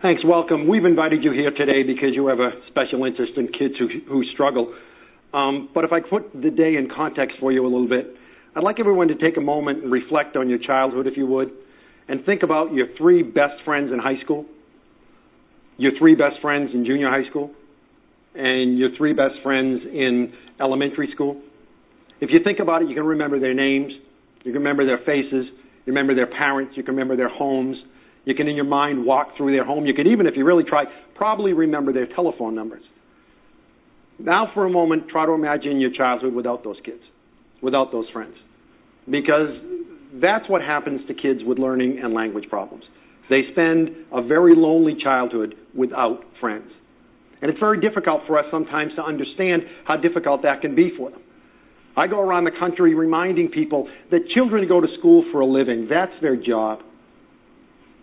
Thanks. Welcome. We've invited you here today because you have a special interest in kids who struggle. Um, but if I put the day in context for you a little bit, I'd like everyone to take a moment and reflect on your childhood, if you would, and think about your three best friends in high school, your three best friends in junior high school, and your three best friends in elementary school. If you think about it, you can remember their names, you can remember their faces, you remember their parents, you can remember their homes. You can, in your mind, walk through their home. You could even, if you really try, probably remember their telephone numbers. Now, for a moment, try to imagine your childhood without those kids, without those friends. Because that's what happens to kids with learning and language problems. They spend a very lonely childhood without friends. And it's very difficult for us sometimes to understand how difficult that can be for them. I go around the country reminding people that children go to school for a living. That's their job.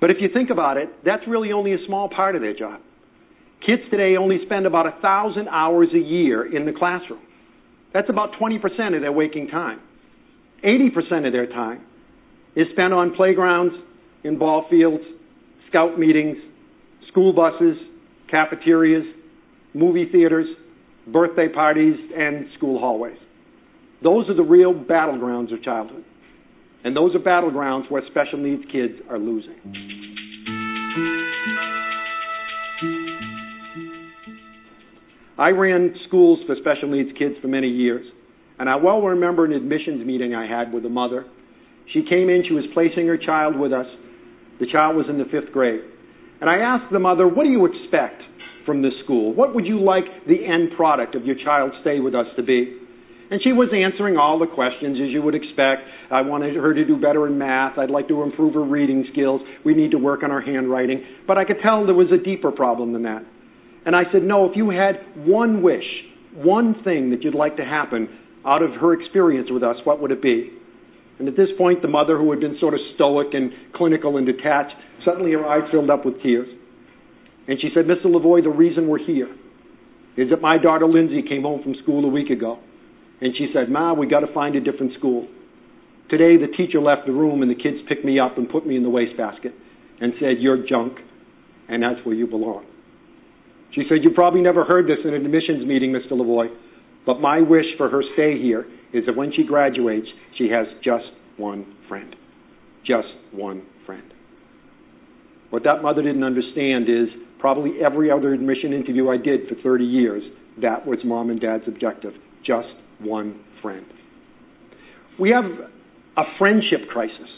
But if you think about it, that's really only a small part of their job. Kids today only spend about 1,000 hours a year in the classroom. That's about 20% of their waking time. 80% of their time is spent on playgrounds, in ball fields, scout meetings, school buses, cafeterias, movie theaters, birthday parties, and school hallways. Those are the real battlegrounds of childhood, and those are battlegrounds where special needs kids are losing. I ran schools for special needs kids for many years, and I well remember an admissions meeting I had with a mother. She came in, she was placing her child with us. The child was in the fifth grade. And I asked the mother, "What do you expect from this school? What would you like the end product of your child's stay with us to be?" And she was answering all the questions as you would expect. I wanted her to do better in math. I'd like to improve her reading skills. We need to work on her handwriting. But I could tell there was a deeper problem than that. And I said, "No, if you had one wish, one thing that you'd like to happen out of her experience with us, what would it be?" And at this point, the mother, who had been sort of stoic and clinical and detached, suddenly her eyes filled up with tears. And she said, "Mr. Lavoie, the reason we're here is that my daughter Lindsay came home from school a week ago, and she said, 'Ma, we got to find a different school.' Today, the teacher left the room, and the kids picked me up and put me in the wastebasket and said, You're junk, and that's where you belong.'" She said, "You probably never heard this in an admissions meeting, Mr. Lavoie, but my wish for her stay here is that when she graduates, she has just one friend. Just one friend." What that mother didn't understand is probably every other admission interview I did for 30 years, that was mom and dad's objective, just one friend. We have a friendship crisis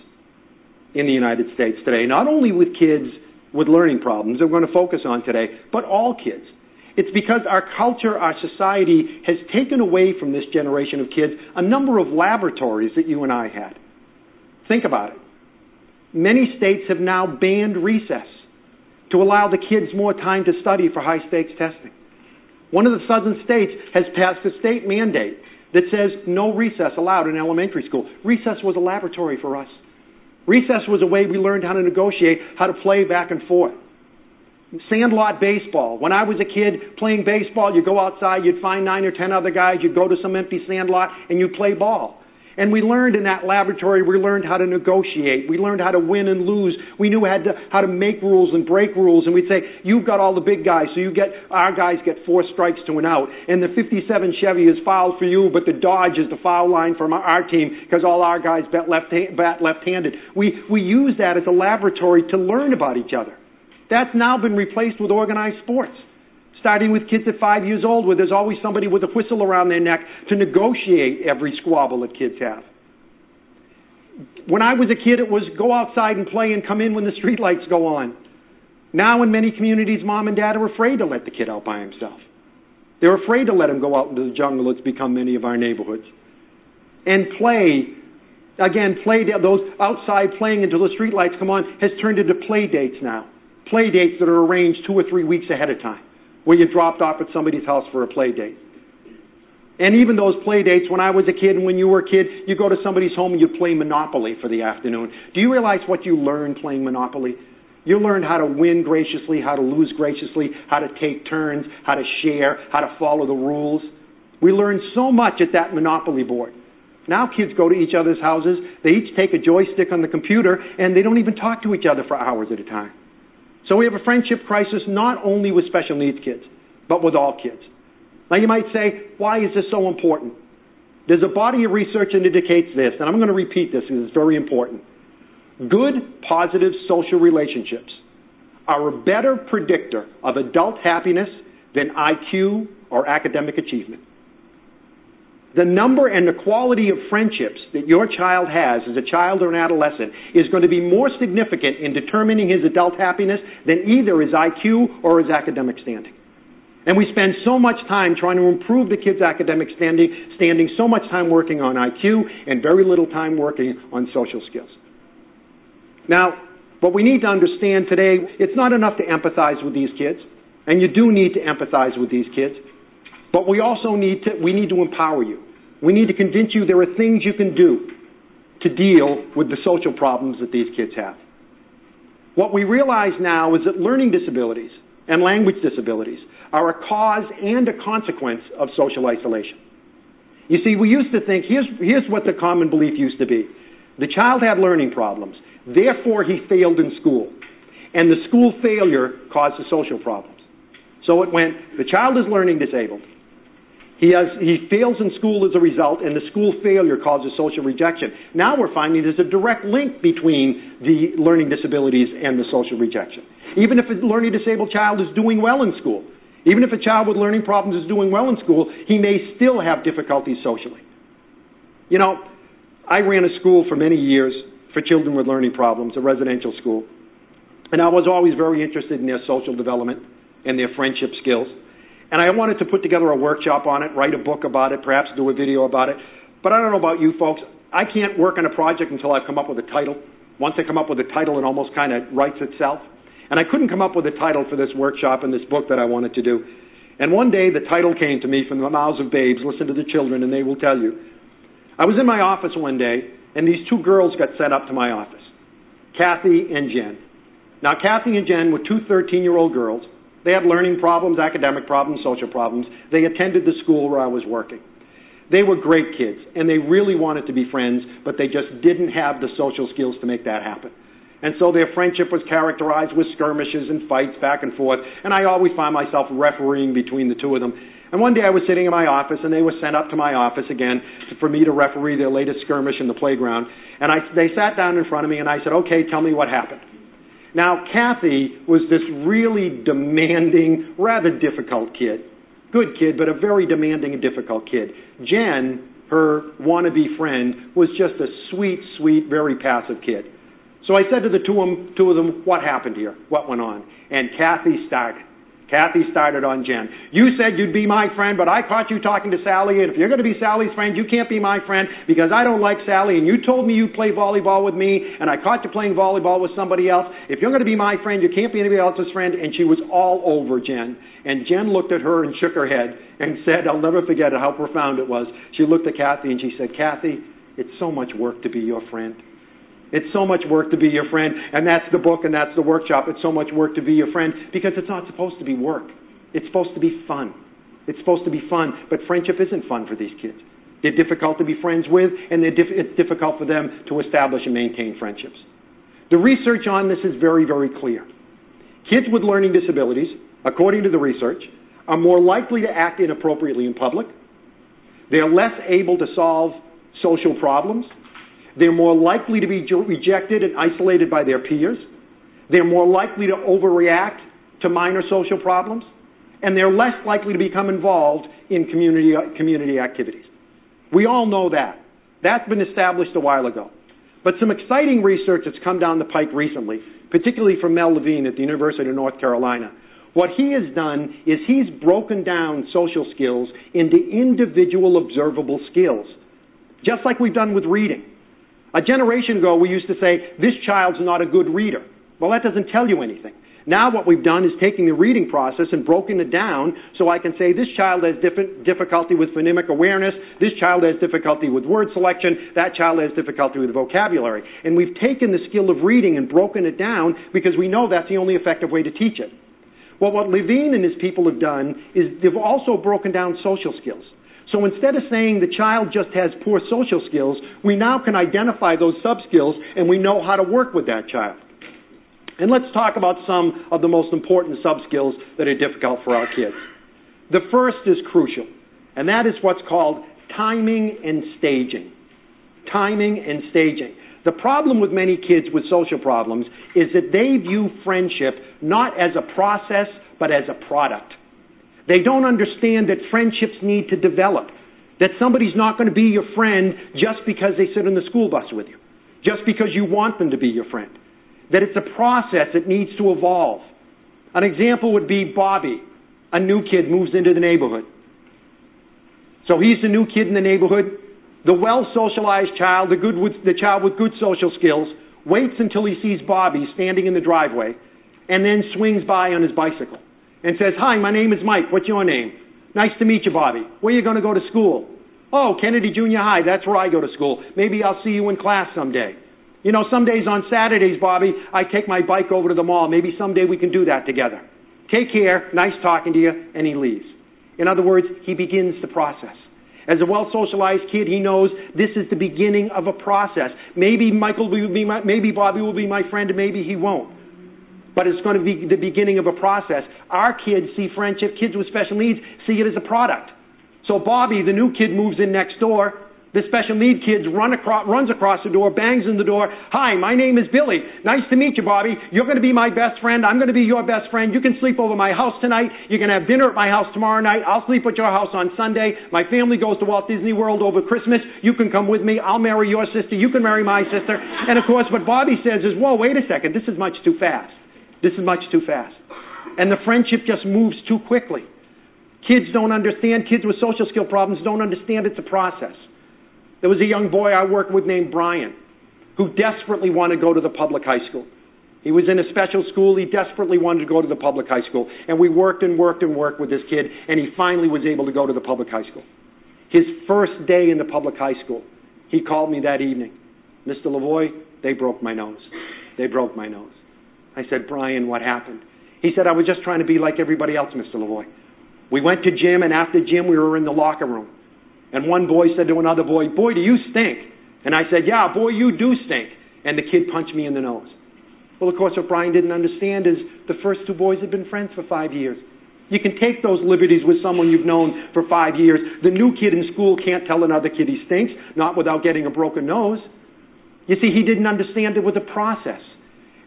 in the United States today, not only with kids with learning problems that we're going to focus on today, but all kids. It's because our culture, our society, has taken away from this generation of kids a number of laboratories that you and I had. Think about it. Many states have now banned recess to allow the kids more time to study for high-stakes testing. One of the southern states has passed a state mandate that says no recess allowed in elementary school. Recess was a laboratory for us. Recess was a way we learned how to negotiate, how to play back and forth. Sandlot baseball. When I was a kid playing baseball, you'd go outside, you'd find nine or 10 other guys, you'd go to some empty sandlot, and you'd play ball. And we learned in that laboratory, we learned how to negotiate. We learned how to win and lose. We knew how to how to make rules and break rules, and we'd say, "You've got all the big guys, so you get, our guys get four strikes to an out. And the 57 Chevy is fouled for you, but the Dodge is the foul line from our team because all our guys bat left-handed." We we use that as a laboratory to learn about each other. That's now been replaced with organized sports, starting with kids at five years old, where there's always somebody with a whistle around their neck to negotiate every squabble that kids have. When I was a kid, it was go outside and play and come in when the streetlights go on. Now, in many communities, mom and dad are afraid to let the kid out by himself. They're afraid to let him go out into the jungle that's become many of our neighborhoods. And play, again, play those outside playing until the streetlights come on, has turned into play dates now. Play dates that are arranged two or three weeks ahead of time, where you're dropped off at somebody's house for a play date. And even those play dates, when I was a kid and when you were a kid, you go to somebody's home and you play Monopoly for the afternoon. Do you realize what you learn playing Monopoly? You learn how to win graciously, how to lose graciously, how to take turns, how to share, how to follow the rules. We learn so much at that Monopoly board. Now kids go to each other's houses, they each take a joystick on the computer, and they don't even talk to each other for hours at a time. So we have a friendship crisis not only with special needs kids, but with all kids. Now you might say, "Why is this so important?" There's a body of research that indicates this, and I'm going to repeat this because it's very important. Good, positive social relationships are a better predictor of adult happiness than IQ or academic achievement. The number and the quality of friendships that your child has as a child or an adolescent is going to be more significant in determining his adult happiness than either his IQ or his academic standing. And we spend so much time trying to improve the kid's academic standing, standing so much time working on IQ, and very little time working on social skills. Now, what we need to understand today, it's not enough to empathize with these kids, and you do need to empathize with these kids, we also need to empower you. We need to convince you there are things you can do to deal with the social problems that these kids have. What we realize now is that learning disabilities and language disabilities are a cause and a consequence of social isolation. You see, we used to think, here's what the common belief used to be. The child had learning problems, therefore he failed in school, and the school failure caused the social problems. So it went, the child is learning disabled. He fails in school as a result, and the school failure causes social rejection. Now we're finding there's a direct link between the learning disabilities and the social rejection. Even if a learning disabled child is doing well in school, even if a child with learning problems is doing well in school, he may still have difficulties socially. You know, I ran a school for many years for children with learning problems, a residential school, and I was always very interested in their social development and their friendship skills. I wanted to put together a workshop on it, write a book about it, perhaps do a video about it. But I don't know about you folks, I can't work on a project until I've come up with a title. Once I come up with a title, it almost kind of writes itself. And I couldn't come up with a title for this workshop and this book that I wanted to do. And one day, the title came to me from the mouths of babes. Listen to the children, and they will tell you. I was in my office one day, and these two girls got sent up to my office, Kathy and Jen. Now, Kathy and Jen were two 13-year-old girls. They had learning problems, academic problems, social problems. They attended the school where I was working. They were great kids, and they really wanted to be friends, but they just didn't have the social skills to make that happen. And so their friendship was characterized with skirmishes and fights back and forth, and I always found myself refereeing between the two of them. And one day I was sitting in my office, and they were sent up to my office again for me to referee their latest skirmish in the playground. And I, they sat down in front of me, and I said, "Okay, tell me what happened." Kathy was this really demanding, rather difficult kid. Good kid, but a very demanding and difficult kid. Jen, her wannabe friend, was just a sweet, sweet, very passive kid. So I said to the two of them, two of them, "What happened here? What went on?" And Kathy started. Kathy started on Jen. "You said you'd be my friend, but I caught you talking to Sally, and if you're going to be Sally's friend, you can't be my friend because I don't like Sally, and you told me you'd play volleyball with me, and I caught you playing volleyball with somebody else. If you're going to be my friend, you can't be anybody else's friend." And she was all over Jen. And Jen looked at her and shook her head and said, I'll never forget how profound it was. She looked at Kathy and she said, "Kathy, it's so much work to be your friend. It's so much work to be your friend." And that's the book and that's the workshop. It's so much work to be your friend because it's not supposed to be work. It's supposed to be fun. It's supposed to be fun, but friendship isn't fun for these kids. They're difficult to be friends with, and it's difficult for them to establish and maintain friendships. The research on this is very, very clear. Kids with learning disabilities, according to the research, are more likely to act inappropriately in public. They're less able to solve social problems. They're more likely to be rejected and isolated by their peers. They're more likely to overreact to minor social problems, and they're less likely to become involved in community activities. We all know that. That's been established a while ago. But some exciting research that's come down the pike recently, particularly from Mel Levine at the University of North Carolina. What he has done is he's broken down social skills into individual observable skills, just like we've done with reading. A generation ago, we used to say, "This child's not a good reader." Well, that doesn't tell you anything. Now what we've done is taken the reading process and broken it down so I can say, "This child has difficulty with phonemic awareness. This child has difficulty with word selection. That child has difficulty with vocabulary." And we've taken the skill of reading and broken it down because we know that's the only effective way to teach it. Well, what Levine and his people have done is they've also broken down social skills. So instead of saying the child just has poor social skills, we now can identify those sub-skills, and we know how to work with that child. And let's talk about some of the most important sub skills that are difficult for our kids. The first is crucial, and that is what's called timing and staging. Timing and staging. The problem with many kids with social problems is that they view friendship not as a process, but as a product. They don't understand that friendships need to develop, that somebody's not going to be your friend just because they sit in the school bus with you, just because you want them to be your friend, that it's a process that needs to evolve. An example would be Bobby, a new kid moves into the neighborhood. So he's the new kid in the neighborhood. The well-socialized child, the, good with, the child with good social skills, waits until he sees Bobby standing in the driveway and then swings by on his bicycle and says, Hi, my name is Mike. What's your name? Nice to meet you, Bobby. Where are you going to go to school? Oh, Kennedy Junior High. That's where I go to school. Maybe I'll see you in class someday. You know, some days on Saturdays, Bobby, I take my bike over to the mall. Maybe someday we can do that together. Take care. Nice talking to you. And he leaves. In other words, he begins the process. As a well-socialized kid, he knows this is the beginning of a process. Maybe Michael will be my, maybe Bobby will be my friend, maybe he won't. But it's going to be the beginning of a process. Our kids see friendship, kids with special needs see it as a product. So Bobby, the new kid, moves in next door. The special need kids run across, runs across the door, bangs in the door. Hi, my name is Billy. Nice to meet you, Bobby. You're going to be my best friend. I'm going to be your best friend. You can sleep over my house tonight. You can have dinner at my house tomorrow night. I'll sleep at your house on Sunday. My family goes to Walt Disney World over Christmas. You can come with me. I'll marry your sister. You can marry my sister. And of course, what Bobby says is, whoa, wait a second. This is much too fast. This is much too fast. And the friendship just moves too quickly. Kids don't understand. Kids with social skill problems don't understand it's a process. There was a young boy I worked with named Brian who desperately wanted to go to the public high school. He was in a special school. He desperately wanted to go to the public high school. And we worked and worked and worked with this kid, and he finally was able to go to the public high school. His first day in the public high school, he called me that evening. Mr. Lavoie, they broke my nose. They broke my nose. I said, Brian, what happened? He said, I was just trying to be like everybody else, Mr. Lavoie. We went to gym, and after gym, we were in the locker room. And one boy said to another boy, Boy, do you stink? And I said, Yeah, boy, you do stink. And the kid punched me in the nose. Well, of course, what Brian didn't understand is the first two boys had been friends for five years. You can take those liberties with someone you've known for five years. The new kid in school can't tell another kid he stinks, not without getting a broken nose. You see, he didn't understand it was a process.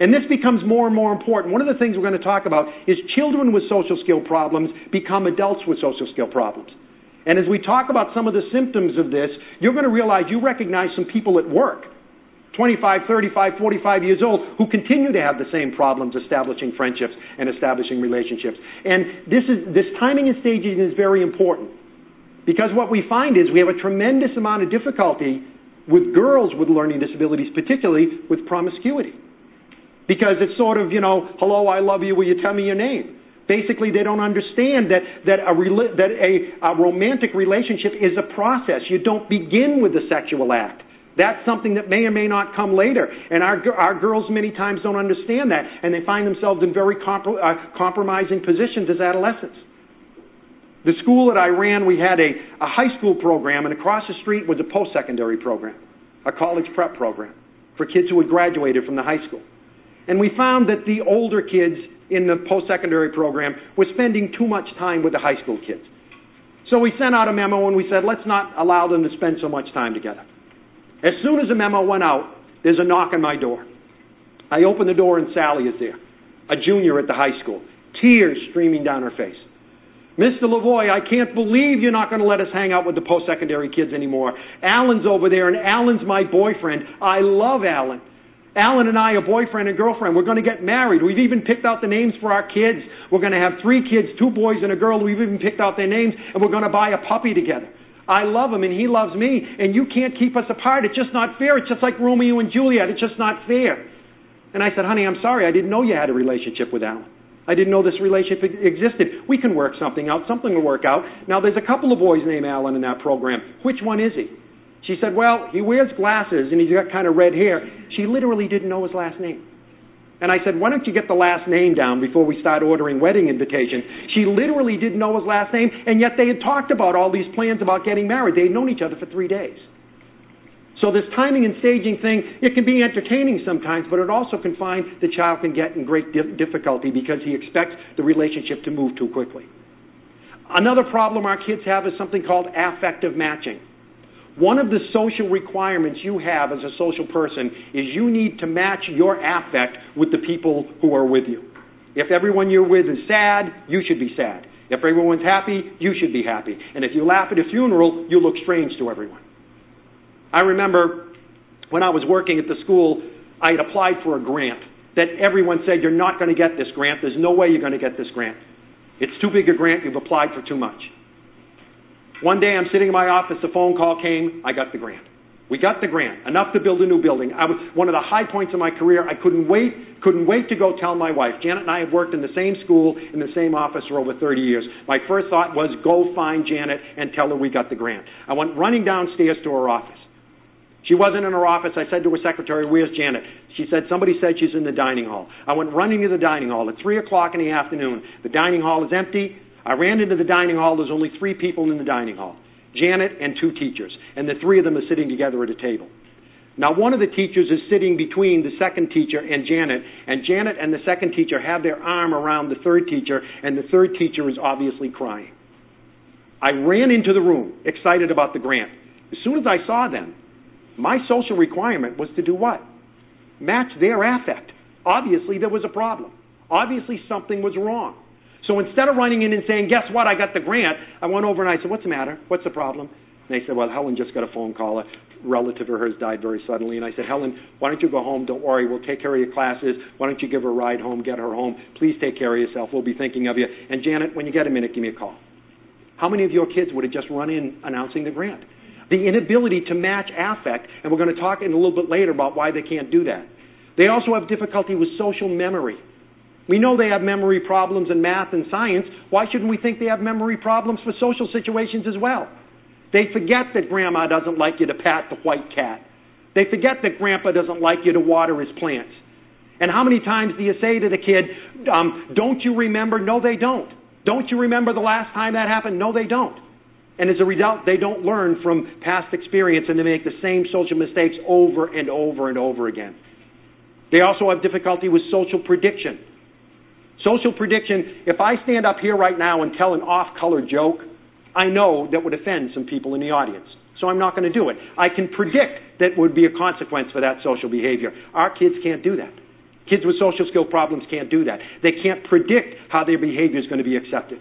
And this becomes more and more important. One of the things we're going to talk about is children with social skill problems become adults with social skill problems. And as we talk about some of the symptoms of this, you're going to realize you recognize some people at work, 25, 35, 45 years old, who continue to have the same problems establishing friendships and establishing relationships. And this, is, this timing and staging is very important. Because what we find is we have a tremendous amount of difficulty with girls with learning disabilities, particularly with promiscuity. Because it's sort of, you know, hello, I love you, will you tell me your name? Basically, they don't understand that, that, a, that a, a romantic relationship is a process. You don't begin with the sexual act. That's something that may or may not come later. And our, our girls many times don't understand that, and they find themselves in very uh, compromising positions as adolescents. The school that I ran, we had a, a high school program, and across the street was a post secondary program, a college prep program for kids who had graduated from the high school. And we found that the older kids in the post-secondary program were spending too much time with the high school kids. So we sent out a memo and we said, let's not allow them to spend so much time together. As soon as the memo went out, there's a knock on my door. I open the door and Sally is there, a junior at the high school, tears streaming down her face. Mr. Lavoie, I can't believe you're not going to let us hang out with the post-secondary kids anymore. Alan's over there, and Alan's my boyfriend. I love Alan. Alan and I are boyfriend and girlfriend. We're going to get married. We've even picked out the names for our kids. We're going to have three kids, two boys and a girl. We've even picked out their names, and we're going to buy a puppy together. I love him, and he loves me, and you can't keep us apart. It's just not fair. It's just like Romeo and Juliet. It's just not fair. And I said, honey, I'm sorry. I didn't know you had a relationship with Alan. I didn't know this relationship existed. We can work something out. Something will work out. Now, there's a couple of boys named Alan in that program. Which one is he? She said, Well, he wears glasses and he's got kind of red hair. She literally didn't know his last name. And I said, Why don't you get the last name down before we start ordering wedding invitations? She literally didn't know his last name, and yet they had talked about all these plans about getting married. They had known each other for three days. So this timing and staging thing, it can be entertaining sometimes, but it also can find the child can get in great difficulty because he expects the relationship to move too quickly. Another problem our kids have is something called affective matching. One of the social requirements you have as a social person is you need to match your affect with the people who are with you. If everyone you're with is sad, you should be sad. If everyone's happy, you should be happy. And if you laugh at a funeral, you look strange to everyone. I remember when I was working at the school, I had applied for a grant that everyone said, You're not going to get this grant. There's no way you're going to get this grant. It's too big a grant. You've applied for too much. One day I'm sitting in my office, a phone call came, I got the grant. We got the grant, enough to build a new building. I was one of the high points of my career. I couldn't wait, couldn't wait to go tell my wife. Janet and I have worked in the same school, in the same office for over 30 years. My first thought was go find Janet and tell her we got the grant. I went running downstairs to her office. She wasn't in her office. I said to her secretary, Where's Janet? She said, Somebody said she's in the dining hall. I went running to the dining hall at 3 o'clock in the afternoon. The dining hall is empty. I ran into the dining hall. There's only three people in the dining hall Janet and two teachers. And the three of them are sitting together at a table. Now, one of the teachers is sitting between the second teacher and Janet, and Janet and the second teacher have their arm around the third teacher, and the third teacher is obviously crying. I ran into the room, excited about the grant. As soon as I saw them, my social requirement was to do what? Match their affect. Obviously, there was a problem. Obviously, something was wrong. So instead of running in and saying, Guess what? I got the grant, I went over and I said, What's the matter? What's the problem? And they said, Well, Helen just got a phone call. A relative of hers died very suddenly. And I said, Helen, why don't you go home? Don't worry. We'll take care of your classes. Why don't you give her a ride home, get her home? Please take care of yourself. We'll be thinking of you. And Janet, when you get a minute, give me a call. How many of your kids would have just run in announcing the grant? The inability to match affect, and we're going to talk in a little bit later about why they can't do that. They also have difficulty with social memory. We know they have memory problems in math and science. Why shouldn't we think they have memory problems for social situations as well? They forget that grandma doesn't like you to pat the white cat. They forget that grandpa doesn't like you to water his plants. And how many times do you say to the kid, um, Don't you remember? No, they don't. Don't you remember the last time that happened? No, they don't. And as a result, they don't learn from past experience and they make the same social mistakes over and over and over again. They also have difficulty with social prediction. Social prediction, if I stand up here right now and tell an off color joke, I know that would offend some people in the audience. So I'm not going to do it. I can predict that would be a consequence for that social behavior. Our kids can't do that. Kids with social skill problems can't do that. They can't predict how their behavior is going to be accepted.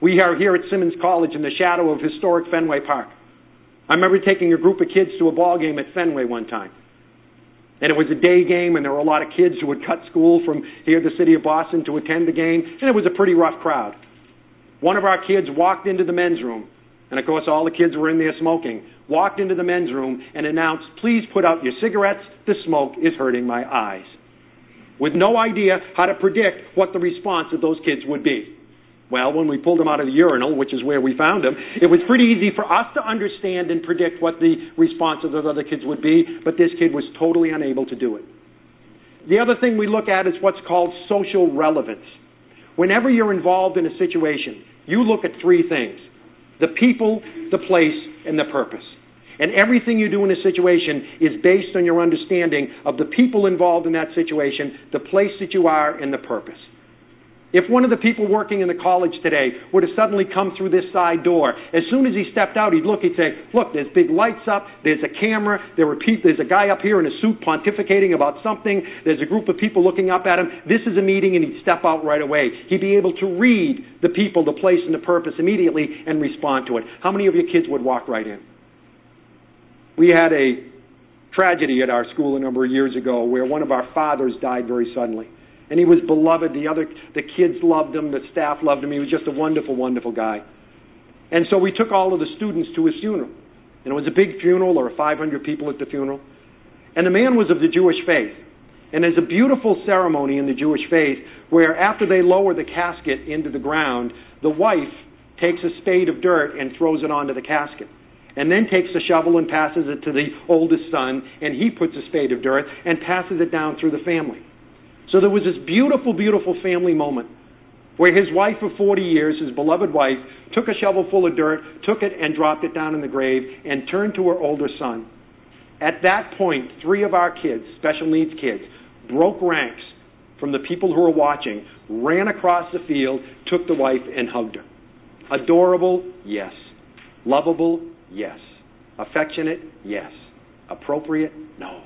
We are here at Simmons College in the shadow of historic Fenway Park. I remember taking a group of kids to a ball game at Fenway one time. And it was a day game, and there were a lot of kids who would cut school from here, the city of Boston, to attend the game, and it was a pretty rough crowd. One of our kids walked into the men's room, and of course, all the kids were in there smoking, walked into the men's room and announced, Please put out your cigarettes, the smoke is hurting my eyes. With no idea how to predict what the response of those kids would be. Well, when we pulled him out of the urinal, which is where we found him, it was pretty easy for us to understand and predict what the response of those other kids would be, but this kid was totally unable to do it. The other thing we look at is what's called social relevance. Whenever you're involved in a situation, you look at three things the people, the place, and the purpose. And everything you do in a situation is based on your understanding of the people involved in that situation, the place that you are, and the purpose. If one of the people working in the college today were to suddenly come through this side door, as soon as he stepped out, he'd look, he'd say, Look, there's big lights up, there's a camera, there were pe- there's a guy up here in a suit pontificating about something, there's a group of people looking up at him. This is a meeting, and he'd step out right away. He'd be able to read the people, the place, and the purpose immediately and respond to it. How many of your kids would walk right in? We had a tragedy at our school a number of years ago where one of our fathers died very suddenly. And he was beloved. The other, the kids loved him. The staff loved him. He was just a wonderful, wonderful guy. And so we took all of the students to his funeral. And it was a big funeral. There were 500 people at the funeral. And the man was of the Jewish faith. And there's a beautiful ceremony in the Jewish faith where after they lower the casket into the ground, the wife takes a spade of dirt and throws it onto the casket. And then takes a shovel and passes it to the oldest son, and he puts a spade of dirt and passes it down through the family. So there was this beautiful, beautiful family moment. where his wife of 40 years, his beloved wife, took a shovel full of dirt, took it and dropped it down in the grave, and turned to her older son. At that point, three of our kids, special needs kids, broke ranks from the people who were watching, ran across the field, took the wife, and hugged her. Adorable? Yes. Lovable? Yes. Affectionate? Yes. Appropriate? No.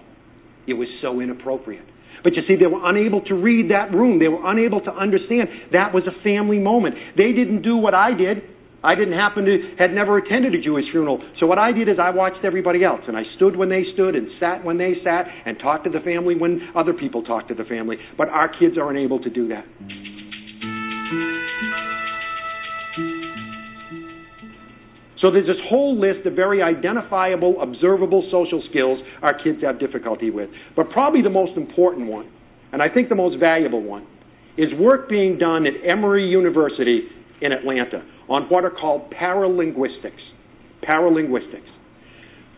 It was so inappropriate. But you see, they were unable to read that room. They were unable to understand that was a family moment. They didn't do what I did. I didn't happen to, had never attended a Jewish funeral. So what I did is I watched everybody else and I stood when they stood and sat when they sat and talked to the family when other people talked to the family. But our kids are unable to do that. There's this whole list of very identifiable, observable social skills our kids have difficulty with. But probably the most important one, and I think the most valuable one, is work being done at Emory University in Atlanta on what are called paralinguistics. Paralinguistics.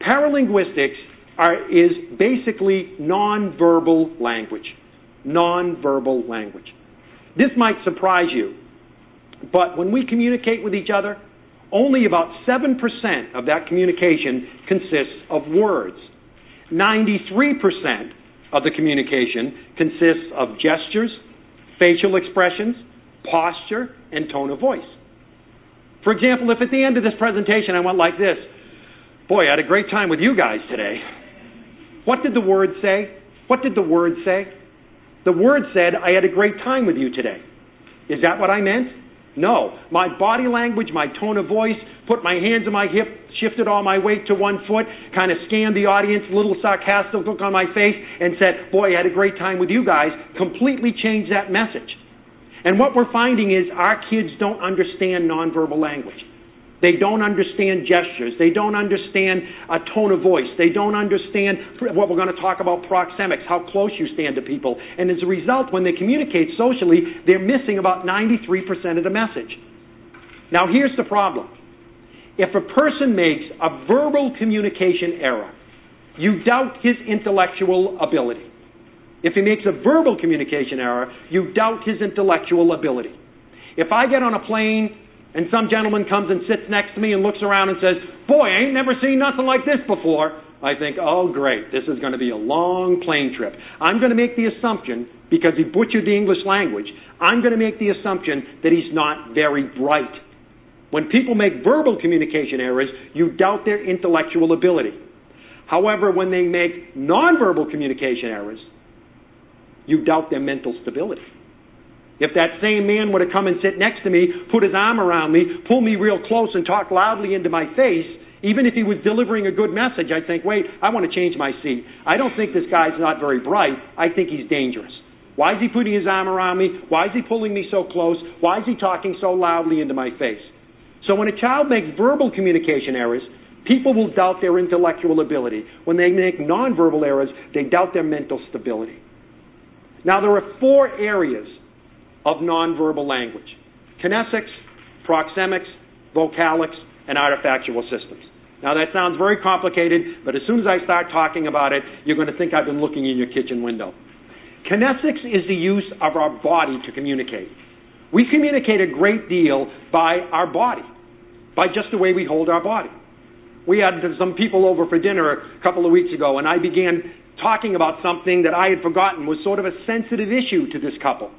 Paralinguistics are, is basically nonverbal language. Nonverbal language. This might surprise you, but when we communicate with each other, only about 7% of that communication consists of words. 93% of the communication consists of gestures, facial expressions, posture, and tone of voice. For example, if at the end of this presentation I went like this, boy, I had a great time with you guys today. What did the word say? What did the word say? The word said, I had a great time with you today. Is that what I meant? No. My body language, my tone of voice, put my hands on my hip, shifted all my weight to one foot, kind of scanned the audience, little sarcastic look on my face, and said, Boy, I had a great time with you guys. Completely changed that message. And what we're finding is our kids don't understand nonverbal language. They don't understand gestures. They don't understand a tone of voice. They don't understand what we're going to talk about proxemics, how close you stand to people. And as a result, when they communicate socially, they're missing about 93% of the message. Now, here's the problem. If a person makes a verbal communication error, you doubt his intellectual ability. If he makes a verbal communication error, you doubt his intellectual ability. If I get on a plane and some gentleman comes and sits next to me and looks around and says, Boy, I ain't never seen nothing like this before, I think, oh, great, this is going to be a long plane trip. I'm going to make the assumption, because he butchered the English language, I'm going to make the assumption that he's not very bright. When people make verbal communication errors, you doubt their intellectual ability. However, when they make nonverbal communication errors, you doubt their mental stability. If that same man would have come and sit next to me, put his arm around me, pull me real close, and talk loudly into my face, even if he was delivering a good message, I'd think, wait, I want to change my seat. I don't think this guy's not very bright. I think he's dangerous. Why is he putting his arm around me? Why is he pulling me so close? Why is he talking so loudly into my face? So when a child makes verbal communication errors, people will doubt their intellectual ability. When they make nonverbal errors, they doubt their mental stability. Now, there are four areas of nonverbal language kinesics, proxemics, vocalics, and artifactual systems. Now, that sounds very complicated, but as soon as I start talking about it, you're going to think I've been looking in your kitchen window. Kinesics is the use of our body to communicate. We communicate a great deal by our body, by just the way we hold our body. We had some people over for dinner a couple of weeks ago, and I began talking about something that I had forgotten was sort of a sensitive issue to this couple.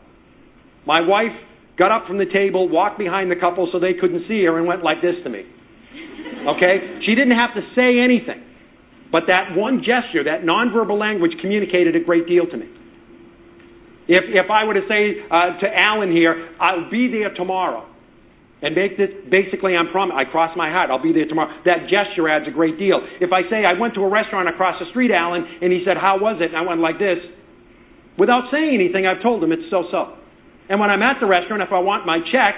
My wife got up from the table, walked behind the couple so they couldn't see her, and went like this to me. Okay? She didn't have to say anything. But that one gesture, that nonverbal language, communicated a great deal to me. If, if I were to say uh, to Alan here, I'll be there tomorrow, and make this basically I'm prom I cross my heart, I'll be there tomorrow. That gesture adds a great deal. If I say I went to a restaurant across the street, Alan, and he said, How was it? And I went like this, without saying anything, I've told him it's so so. And when I'm at the restaurant, if I want my check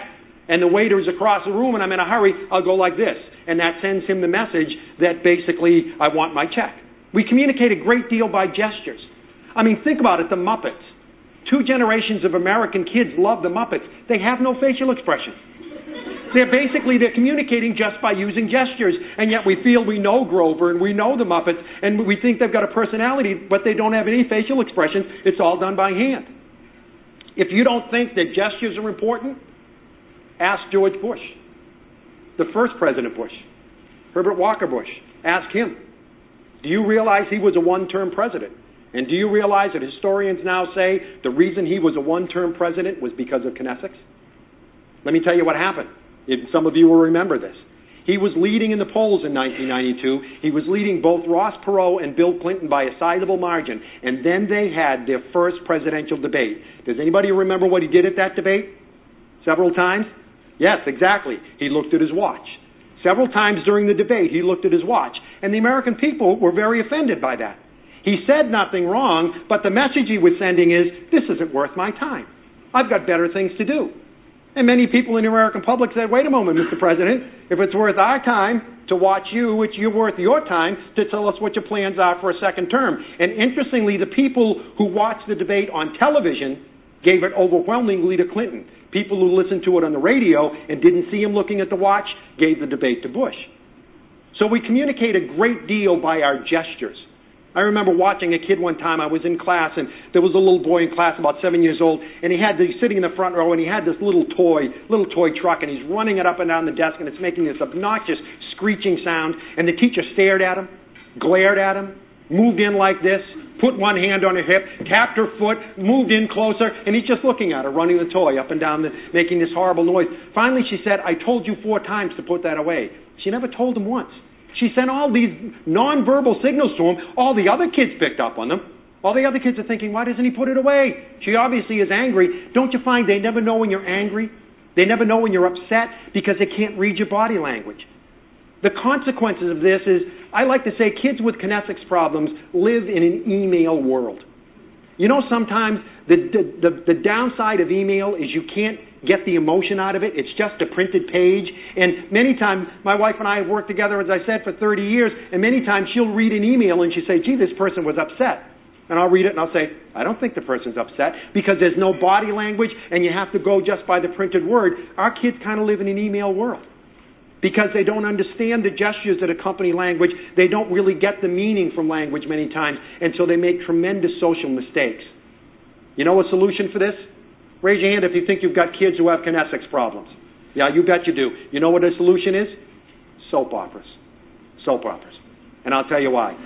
and the waiter is across the room and I'm in a hurry, I'll go like this. And that sends him the message that basically I want my check. We communicate a great deal by gestures. I mean, think about it the Muppets. Two generations of American kids love the Muppets. They have no facial expression. They're basically they're communicating just by using gestures, and yet we feel we know Grover and we know the Muppets, and we think they've got a personality, but they don't have any facial expressions. It's all done by hand. If you don't think that gestures are important, ask George Bush, the first President Bush, Herbert Walker Bush. Ask him. Do you realize he was a one-term president? And do you realize that historians now say the reason he was a one-term president was because of kinesics? Let me tell you what happened. Some of you will remember this. He was leading in the polls in 1992. He was leading both Ross Perot and Bill Clinton by a sizable margin. And then they had their first presidential debate. Does anybody remember what he did at that debate? Several times? Yes, exactly. He looked at his watch. Several times during the debate, he looked at his watch. And the American people were very offended by that. He said nothing wrong, but the message he was sending is, this isn't worth my time. I've got better things to do. And many people in the American public said, wait a moment, Mr. President, if it's worth our time to watch you, it's worth your time to tell us what your plans are for a second term. And interestingly, the people who watched the debate on television gave it overwhelmingly to Clinton. People who listened to it on the radio and didn't see him looking at the watch gave the debate to Bush. So we communicate a great deal by our gestures. I remember watching a kid one time. I was in class, and there was a little boy in class, about seven years old, and he had he's sitting in the front row, and he had this little toy, little toy truck, and he's running it up and down the desk, and it's making this obnoxious screeching sound. And the teacher stared at him, glared at him, moved in like this, put one hand on her hip, tapped her foot, moved in closer, and he's just looking at her, running the toy up and down, the, making this horrible noise. Finally, she said, "I told you four times to put that away." She never told him once. She sent all these nonverbal signals to him. All the other kids picked up on them. All the other kids are thinking, why doesn't he put it away? She obviously is angry. Don't you find they never know when you're angry? They never know when you're upset because they can't read your body language. The consequences of this is, I like to say, kids with kinesics problems live in an email world. You know, sometimes the, the, the, the downside of email is you can't get the emotion out of it. It's just a printed page. And many times, my wife and I have worked together, as I said, for 30 years, and many times she'll read an email and she'll say, gee, this person was upset. And I'll read it and I'll say, I don't think the person's upset because there's no body language and you have to go just by the printed word. Our kids kind of live in an email world because they don't understand the gestures that accompany language. They don't really get the meaning from language many times, and so they make tremendous social mistakes. You know a solution for this? Raise your hand if you think you've got kids who have kinesics problems. Yeah, you bet you do. You know what the solution is? Soap operas. Soap operas. And I'll tell you why.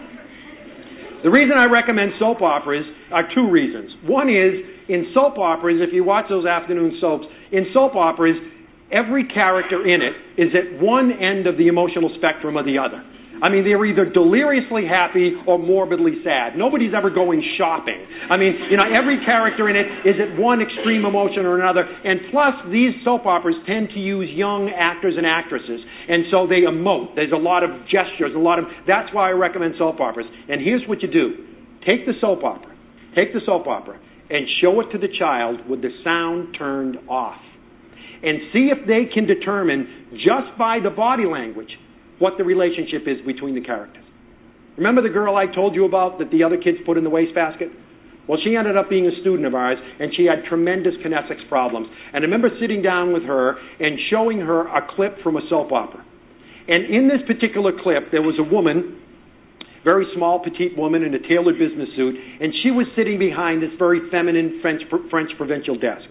The reason I recommend soap operas are two reasons. One is, in soap operas, if you watch those afternoon soaps, in soap operas, every character in it is at one end of the emotional spectrum or the other. I mean, they're either deliriously happy or morbidly sad. Nobody's ever going shopping. I mean, you know, every character in it is at one extreme emotion or another. And plus, these soap operas tend to use young actors and actresses. And so they emote. There's a lot of gestures, a lot of. That's why I recommend soap operas. And here's what you do take the soap opera, take the soap opera, and show it to the child with the sound turned off. And see if they can determine just by the body language what the relationship is between the characters. Remember the girl I told you about that the other kids put in the wastebasket? Well, she ended up being a student of ours, and she had tremendous kinesics problems. And I remember sitting down with her and showing her a clip from a soap opera. And in this particular clip, there was a woman, very small, petite woman in a tailored business suit, and she was sitting behind this very feminine French, French provincial desk.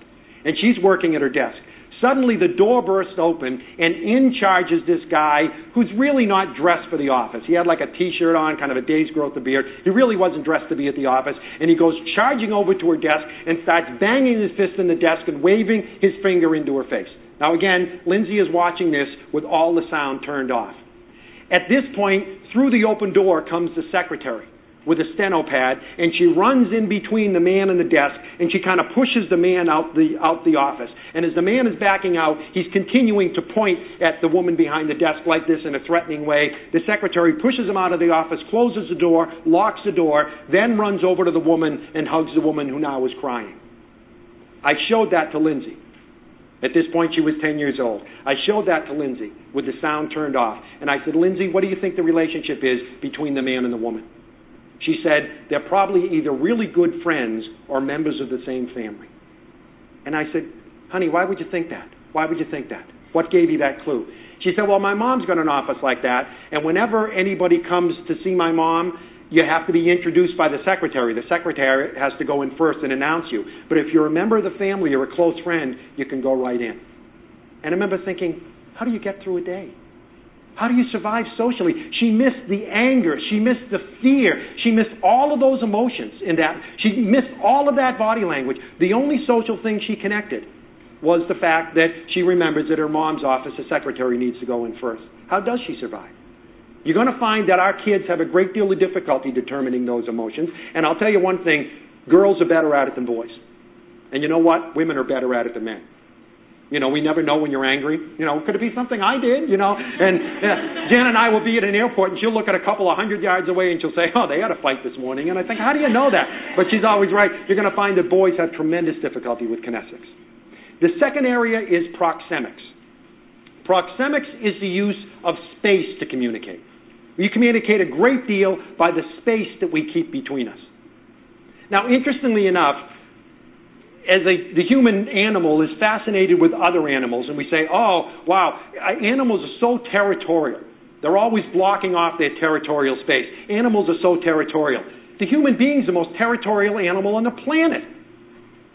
And she's working at her desk. Suddenly the door bursts open and in charges this guy who's really not dressed for the office. He had like a t-shirt on, kind of a day's growth of beard. He really wasn't dressed to be at the office. And he goes charging over to her desk and starts banging his fist in the desk and waving his finger into her face. Now again, Lindsay is watching this with all the sound turned off. At this point, through the open door comes the secretary with a steno pad, and she runs in between the man and the desk, and she kind of pushes the man out the out the office. And as the man is backing out, he's continuing to point at the woman behind the desk like this in a threatening way. The secretary pushes him out of the office, closes the door, locks the door, then runs over to the woman and hugs the woman who now is crying. I showed that to Lindsay. At this point, she was 10 years old. I showed that to Lindsay with the sound turned off. And I said, Lindsay, what do you think the relationship is between the man and the woman? She said, they're probably either really good friends or members of the same family. And I said, honey, why would you think that? Why would you think that? What gave you that clue? She said, well, my mom's got an office like that, and whenever anybody comes to see my mom, you have to be introduced by the secretary. The secretary has to go in first and announce you. But if you're a member of the family or a close friend, you can go right in. And I remember thinking, how do you get through a day? How do you survive socially? She missed the anger. She missed the fear. She missed all of those emotions in that. She missed all of that body language. The only social thing she connected was the fact that she remembers that her mom's office, the secretary, needs to go in first. How does she survive? You're going to find that our kids have a great deal of difficulty determining those emotions. And I'll tell you one thing girls are better at it than boys. And you know what? Women are better at it than men. You know, we never know when you're angry. You know, could it be something I did? You know, and uh, Jan and I will be at an airport, and she'll look at a couple of hundred yards away, and she'll say, "Oh, they had a fight this morning." And I think, how do you know that? But she's always right. You're going to find that boys have tremendous difficulty with kinesics. The second area is proxemics. Proxemics is the use of space to communicate. We communicate a great deal by the space that we keep between us. Now, interestingly enough, as a, the human animal is fascinated with other animals, and we say, oh, wow, animals are so territorial. They're always blocking off their territorial space. Animals are so territorial. The human being is the most territorial animal on the planet.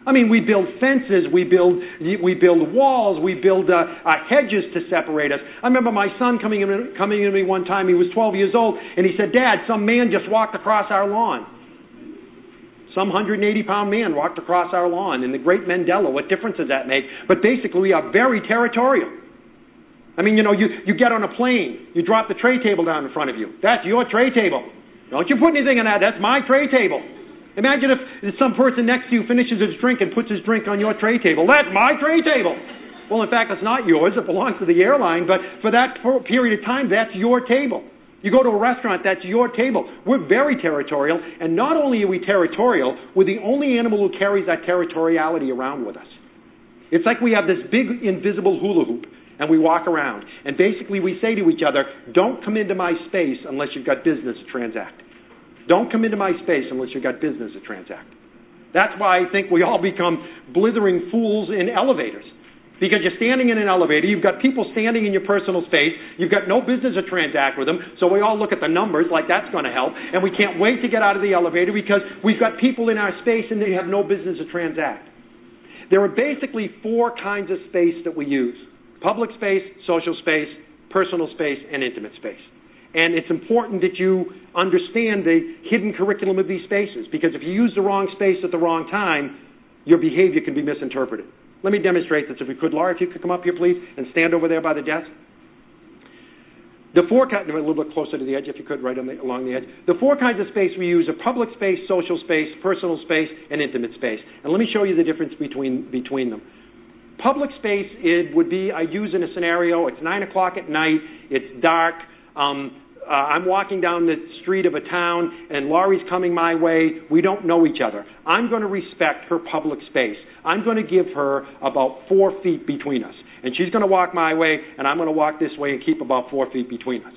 I mean, we build fences, we build, we build walls, we build uh, uh, hedges to separate us. I remember my son coming in, coming in to me one time. He was 12 years old, and he said, Dad, some man just walked across our lawn. Some 180 pound man walked across our lawn in the great Mandela. What difference does that make? But basically, we are very territorial. I mean, you know, you, you get on a plane, you drop the tray table down in front of you. That's your tray table. Don't you put anything in that. That's my tray table. Imagine if some person next to you finishes his drink and puts his drink on your tray table. That's my tray table. Well, in fact, it's not yours. It belongs to the airline. But for that period of time, that's your table. You go to a restaurant, that's your table. We're very territorial. And not only are we territorial, we're the only animal who carries that territoriality around with us. It's like we have this big invisible hula hoop and we walk around. And basically we say to each other, don't come into my space unless you've got business to transact. Don't come into my space unless you've got business to transact. That's why I think we all become blithering fools in elevators. Because you're standing in an elevator, you've got people standing in your personal space, you've got no business to transact with them, so we all look at the numbers like that's going to help, and we can't wait to get out of the elevator because we've got people in our space and they have no business to transact. There are basically four kinds of space that we use public space, social space, personal space, and intimate space. And it's important that you understand the hidden curriculum of these spaces because if you use the wrong space at the wrong time, your behavior can be misinterpreted. Let me demonstrate this if we could. Laura, if you could come up here, please, and stand over there by the desk. The four kinds, a little bit closer to the edge if you could, right the, along the edge. The four kinds of space we use are public space, social space, personal space, and intimate space. And let me show you the difference between, between them. Public space it would be, I use in a scenario, it's 9 o'clock at night, it's dark, um, Uh, I'm walking down the street of a town and Laurie's coming my way. We don't know each other. I'm going to respect her public space. I'm going to give her about four feet between us. And she's going to walk my way and I'm going to walk this way and keep about four feet between us.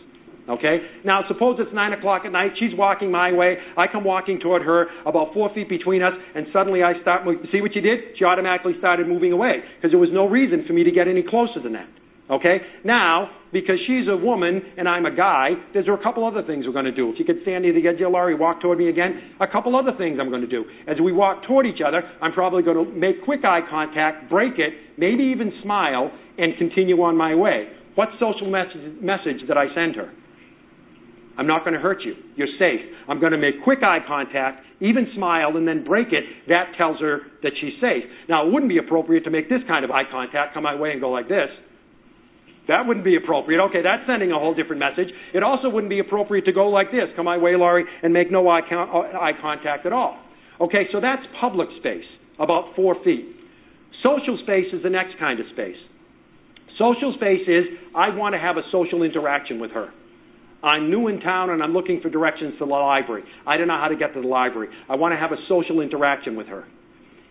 Okay? Now, suppose it's 9 o'clock at night. She's walking my way. I come walking toward her, about four feet between us, and suddenly I start moving. See what she did? She automatically started moving away because there was no reason for me to get any closer than that. Okay? Now, because she's a woman and I'm a guy, there's a couple other things we're going to do. If you could stand near the edge of Laurie, walk toward me again, a couple other things I'm going to do. As we walk toward each other, I'm probably going to make quick eye contact, break it, maybe even smile, and continue on my way. What social message, message did I send her? I'm not going to hurt you. You're safe. I'm going to make quick eye contact, even smile, and then break it. That tells her that she's safe. Now, it wouldn't be appropriate to make this kind of eye contact, come my way and go like this. That wouldn't be appropriate. Okay, that's sending a whole different message. It also wouldn't be appropriate to go like this, come my way, Laurie, and make no eye, con- eye contact at all. Okay, so that's public space, about four feet. Social space is the next kind of space. Social space is I want to have a social interaction with her. I'm new in town and I'm looking for directions to the library. I don't know how to get to the library. I want to have a social interaction with her.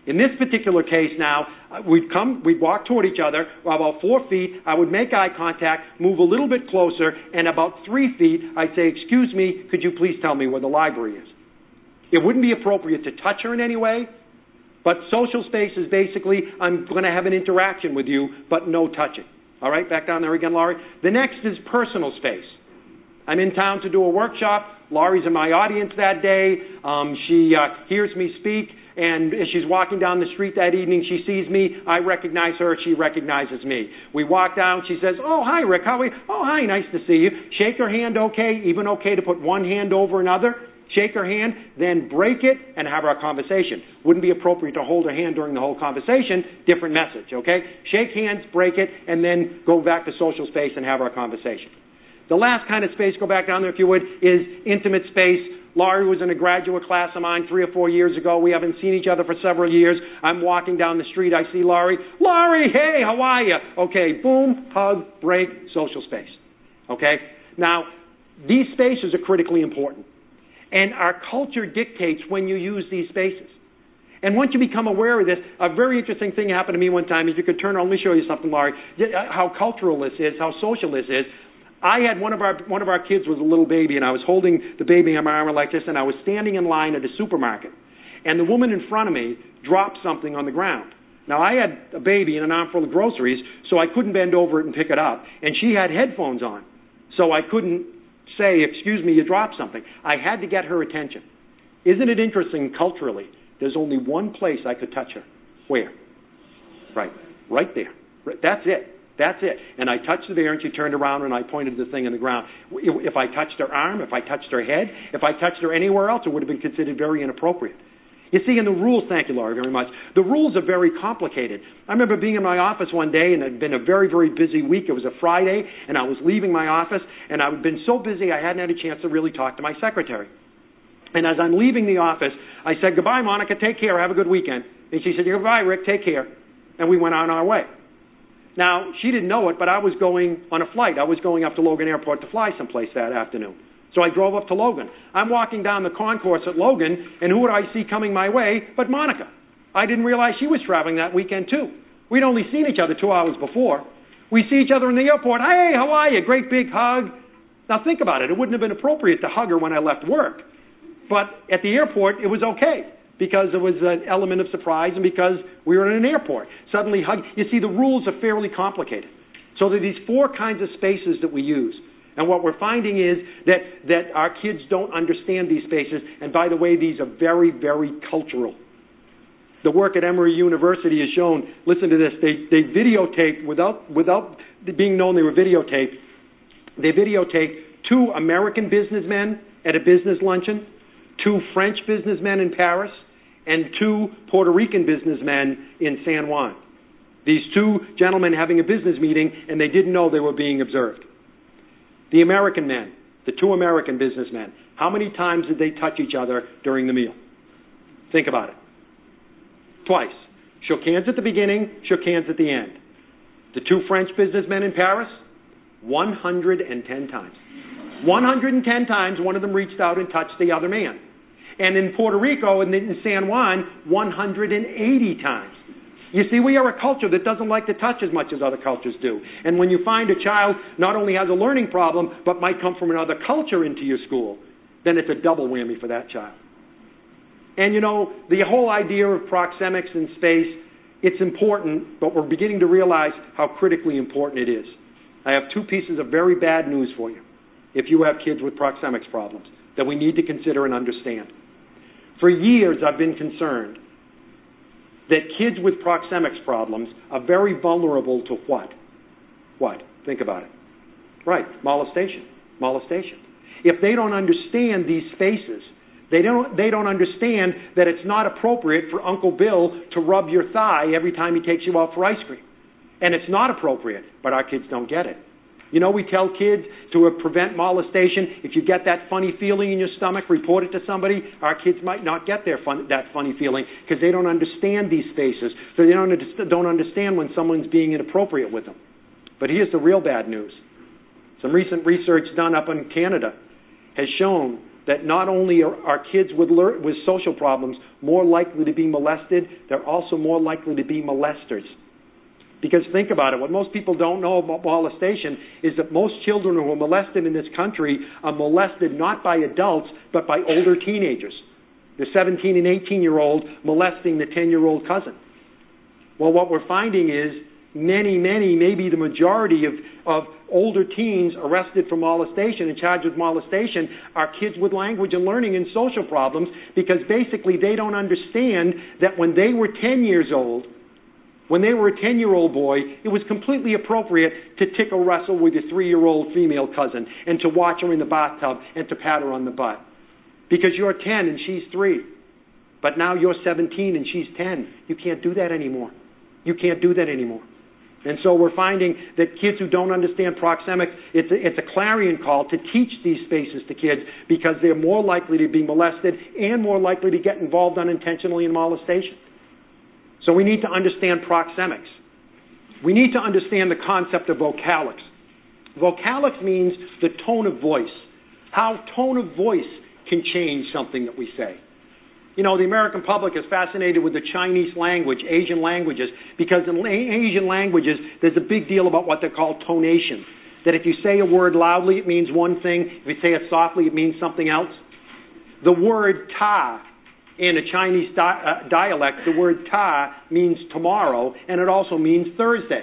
In this particular case now, uh, we'd come, we'd walk toward each other about four feet. I would make eye contact, move a little bit closer, and about three feet, I'd say, excuse me, could you please tell me where the library is? It wouldn't be appropriate to touch her in any way, but social space is basically, I'm going to have an interaction with you, but no touching. All right, back down there again, Laurie. The next is personal space. I'm in town to do a workshop. Laurie's in my audience that day. Um, she uh, hears me speak, as she's walking down the street that evening, she sees me. I recognize her. She recognizes me. We walk down. She says, "Oh, hi, Rick. How are you? Oh, hi. Nice to see you." Shake her hand. Okay. Even okay to put one hand over another. Shake her hand, then break it and have our conversation. Wouldn't be appropriate to hold her hand during the whole conversation. Different message. Okay. Shake hands, break it, and then go back to social space and have our conversation. The last kind of space, go back down there if you would, is intimate space. Laurie was in a graduate class of mine three or four years ago. We haven't seen each other for several years. I'm walking down the street. I see Laurie. Laurie, hey, how are you? Okay, boom, hug, break, social space. Okay? Now, these spaces are critically important. And our culture dictates when you use these spaces. And once you become aware of this, a very interesting thing happened to me one time. If you could turn on, let me show you something, Laurie, how cultural this is, how social this is. I had one of our one of our kids was a little baby, and I was holding the baby in my arm like this, and I was standing in line at a supermarket, and the woman in front of me dropped something on the ground. Now I had a baby and an arm full of groceries, so I couldn't bend over it and pick it up, and she had headphones on, so I couldn't say, "Excuse me, you dropped something." I had to get her attention. Isn't it interesting culturally? There's only one place I could touch her. Where? Right, right there. That's it. That's it. And I touched her there, and she turned around, and I pointed the thing in the ground. If I touched her arm, if I touched her head, if I touched her anywhere else, it would have been considered very inappropriate. You see, in the rules, thank you, Laurie, very much. The rules are very complicated. I remember being in my office one day, and it had been a very, very busy week. It was a Friday, and I was leaving my office, and I had been so busy I hadn't had a chance to really talk to my secretary. And as I'm leaving the office, I said, Goodbye, Monica, take care, have a good weekend. And she said, Goodbye, Rick, take care. And we went on our way. Now, she didn't know it, but I was going on a flight. I was going up to Logan Airport to fly someplace that afternoon. So I drove up to Logan. I'm walking down the concourse at Logan, and who would I see coming my way but Monica? I didn't realize she was traveling that weekend, too. We'd only seen each other two hours before. We see each other in the airport. Hey, how are you? Great big hug. Now think about it. It wouldn't have been appropriate to hug her when I left work. But at the airport, it was okay because there was an element of surprise and because we were in an airport. Suddenly. You see, the rules are fairly complicated. So there are these four kinds of spaces that we use. And what we're finding is that, that our kids don't understand these spaces. And by the way, these are very, very cultural. The work at Emory University has shown, listen to this, they, they videotaped, without, without being known they were videotaped, they videotaped two American businessmen at a business luncheon, two French businessmen in Paris, and two Puerto Rican businessmen in San Juan. These two gentlemen having a business meeting, and they didn't know they were being observed. The American men, the two American businessmen, how many times did they touch each other during the meal? Think about it. Twice. Shook hands at the beginning, shook hands at the end. The two French businessmen in Paris, 110 times. 110 times one of them reached out and touched the other man. And in Puerto Rico and in San Juan, 180 times. You see, we are a culture that doesn't like to touch as much as other cultures do. And when you find a child not only has a learning problem, but might come from another culture into your school, then it's a double whammy for that child. And you know, the whole idea of proxemics in space, it's important, but we're beginning to realize how critically important it is. I have two pieces of very bad news for you if you have kids with proxemics problems that we need to consider and understand. For years, I've been concerned that kids with proxemics problems are very vulnerable to what? What? Think about it. Right, molestation. Molestation. If they don't understand these spaces, they don't, they don't understand that it's not appropriate for Uncle Bill to rub your thigh every time he takes you out for ice cream. And it's not appropriate, but our kids don't get it. You know, we tell kids to prevent molestation. If you get that funny feeling in your stomach, report it to somebody. Our kids might not get their that funny feeling because they don't understand these spaces. So they don't, understand when someone's being inappropriate with them. But here's the real bad news. Some recent research done up in Canada has shown that not only are, kids with, with social problems more likely to be molested, they're also more likely to be molesters. Because think about it, what most people don't know about molestation is that most children who are molested in this country are molested not by adults, but by older teenagers. The 17 and 18 year old molesting the 10 year old cousin. Well, what we're finding is many, many, maybe the majority of, of older teens arrested for molestation and charged with molestation are kids with language and learning and social problems because basically they don't understand that when they were 10 years old, when they were a 10 year old boy, it was completely appropriate to tickle wrestle with your three year old female cousin and to watch her in the bathtub and to pat her on the butt. Because you're 10 and she's 3. But now you're 17 and she's 10. You can't do that anymore. You can't do that anymore. And so we're finding that kids who don't understand proxemics, it's a, it's a clarion call to teach these spaces to kids because they're more likely to be molested and more likely to get involved unintentionally in molestation. So we need to understand proxemics. We need to understand the concept of vocalics. Vocalics means the tone of voice, how tone of voice can change something that we say. You know, the American public is fascinated with the Chinese language, Asian languages, because in Asian languages, there's a big deal about what they call tonation. That if you say a word loudly, it means one thing. If you say it softly, it means something else. The word ta in a Chinese uh, dialect, the word ta means tomorrow, and it also means Thursday.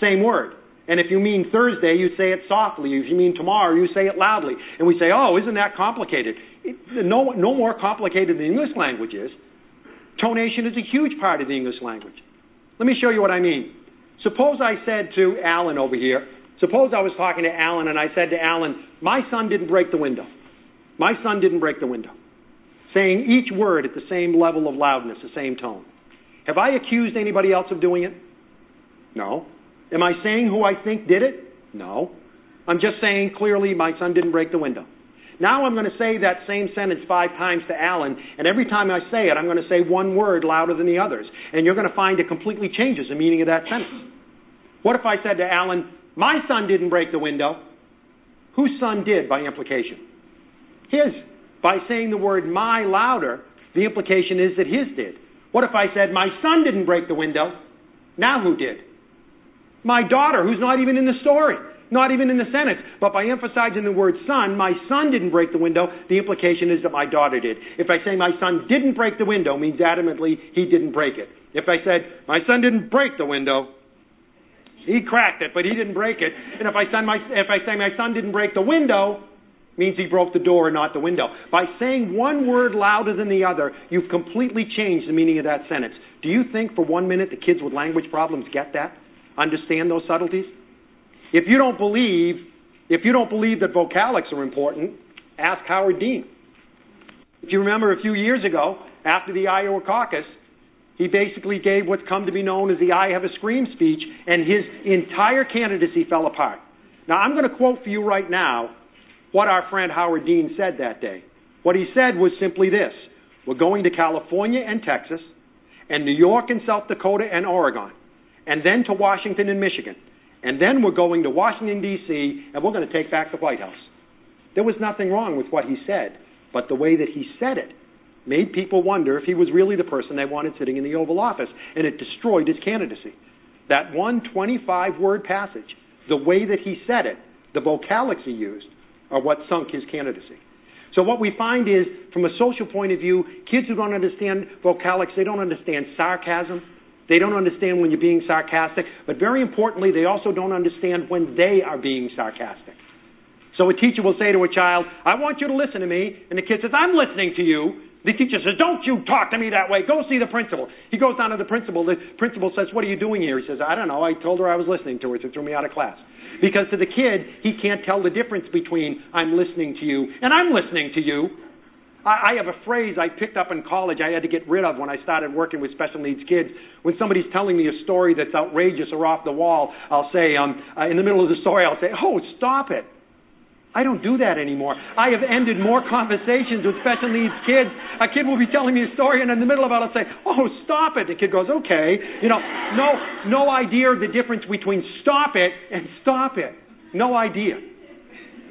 Same word. And if you mean Thursday, you say it softly. If you mean tomorrow, you say it loudly. And we say, oh, isn't that complicated? It, no, no more complicated than English language is. Tonation is a huge part of the English language. Let me show you what I mean. Suppose I said to Alan over here, suppose I was talking to Alan and I said to Alan, my son didn't break the window. My son didn't break the window saying each word at the same level of loudness, the same tone. Have I accused anybody else of doing it? No. Am I saying who I think did it? No. I'm just saying clearly my son didn't break the window. Now I'm going to say that same sentence five times to Alan, and every time I say it, I'm going to say one word louder than the others. And you're going to find it completely changes the meaning of that sentence. What if I said to Alan, My son didn't break the window? Whose son did by implication? His. By saying the word my louder, the implication is that his did. What if I said, my son didn't break the window? Now who did? My daughter, who's not even in the story, not even in the sentence. But by emphasizing the word son, my son didn't break the window, the implication is that my daughter did. If I say my son didn't break the window, means adamantly he didn't break it. If I said my son didn't break the window, he cracked it, but he didn't break it. And if I, my, if I say my son didn't break the window, means he broke the door and not the window. By saying one word louder than the other, you've completely changed the meaning of that sentence. Do you think for one minute the kids with language problems get that? Understand those subtleties? If you don't believe, if you don't believe that vocalics are important, ask Howard Dean. If you remember a few years ago, after the Iowa caucus, he basically gave what's come to be known as the I have a scream speech, and his entire candidacy fell apart. Now, I'm going to quote for you right now what our friend Howard Dean said that day. What he said was simply this We're going to California and Texas, and New York and South Dakota and Oregon, and then to Washington and Michigan. And then we're going to Washington, D.C., and we're going to take back the White House. There was nothing wrong with what he said, but the way that he said it made people wonder if he was really the person they wanted sitting in the Oval Office, and it destroyed his candidacy. That one 25 word passage, the way that he said it, the vocalics he used, are what sunk his candidacy. So what we find is, from a social point of view, kids who don't understand vocalics, they don't understand sarcasm. They don't understand when you're being sarcastic. But very importantly, they also don't understand when they are being sarcastic. So a teacher will say to a child, I want you to listen to me. And the kid says, I'm listening to you. The teacher says, Don't you talk to me that way. Go see the principal. He goes down to the principal. The principal says, What are you doing here? He says, I don't know. I told her I was listening to her. So threw me out of class. Because to the kid, he can't tell the difference between I'm listening to you and I'm listening to you. I, I have a phrase I picked up in college I had to get rid of when I started working with special needs kids. When somebody's telling me a story that's outrageous or off the wall, I'll say, um, uh, in the middle of the story, I'll say, oh, stop it. I don't do that anymore. I have ended more conversations with special needs kids. A kid will be telling me a story, and in the middle of it, I'll say, "Oh, stop it!" The kid goes, "Okay." You know, no, no idea of the difference between stop it and stop it. No idea.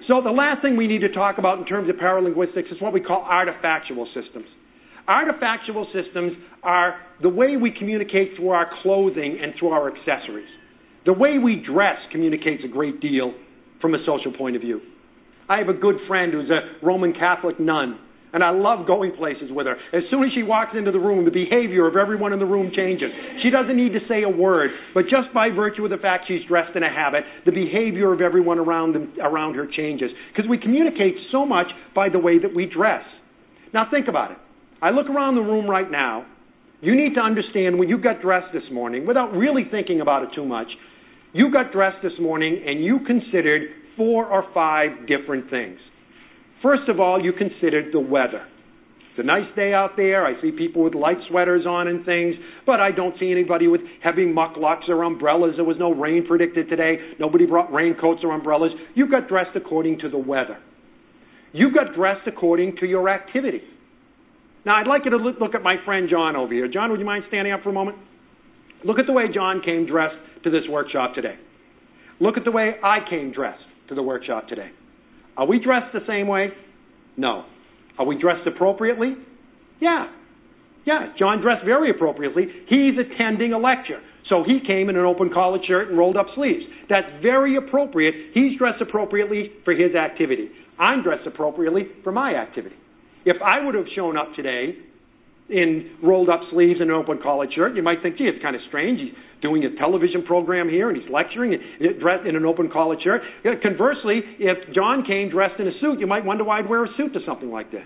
So the last thing we need to talk about in terms of paralinguistics is what we call artifactual systems. Artifactual systems are the way we communicate through our clothing and through our accessories. The way we dress communicates a great deal from a social point of view. I have a good friend who's a Roman Catholic nun, And I love going places with her. As soon as she walks into the room, the behavior of everyone in the room changes. She doesn't need to say a word, but just by virtue of the fact she's dressed in a habit, the behavior of everyone around, them, around her changes. Because we communicate so much by the way that we dress. Now think about it. I look around the room right now. You need to understand when you got dressed this morning, without really thinking about it too much, you got dressed this morning and you considered four or five different things. First of all, you considered the weather. It's a nice day out there. I see people with light sweaters on and things, but I don't see anybody with heavy mukluks or umbrellas. There was no rain predicted today. Nobody brought raincoats or umbrellas. You got dressed according to the weather. You got dressed according to your activity. Now, I'd like you to look at my friend John over here. John, would you mind standing up for a moment? Look at the way John came dressed to this workshop today. Look at the way I came dressed to the workshop today. Are we dressed the same way? No. Are we dressed appropriately? Yeah. Yeah, John dressed very appropriately. He's attending a lecture. So he came in an open collared shirt and rolled up sleeves. That's very appropriate. He's dressed appropriately for his activity. I'm dressed appropriately for my activity. If I would have shown up today in rolled up sleeves and an open collared shirt, you might think, gee, it's kind of strange. He's doing a television program here and he's lecturing dressed in an open collared shirt. Conversely, if John came dressed in a suit, you might wonder why I'd wear a suit to something like this.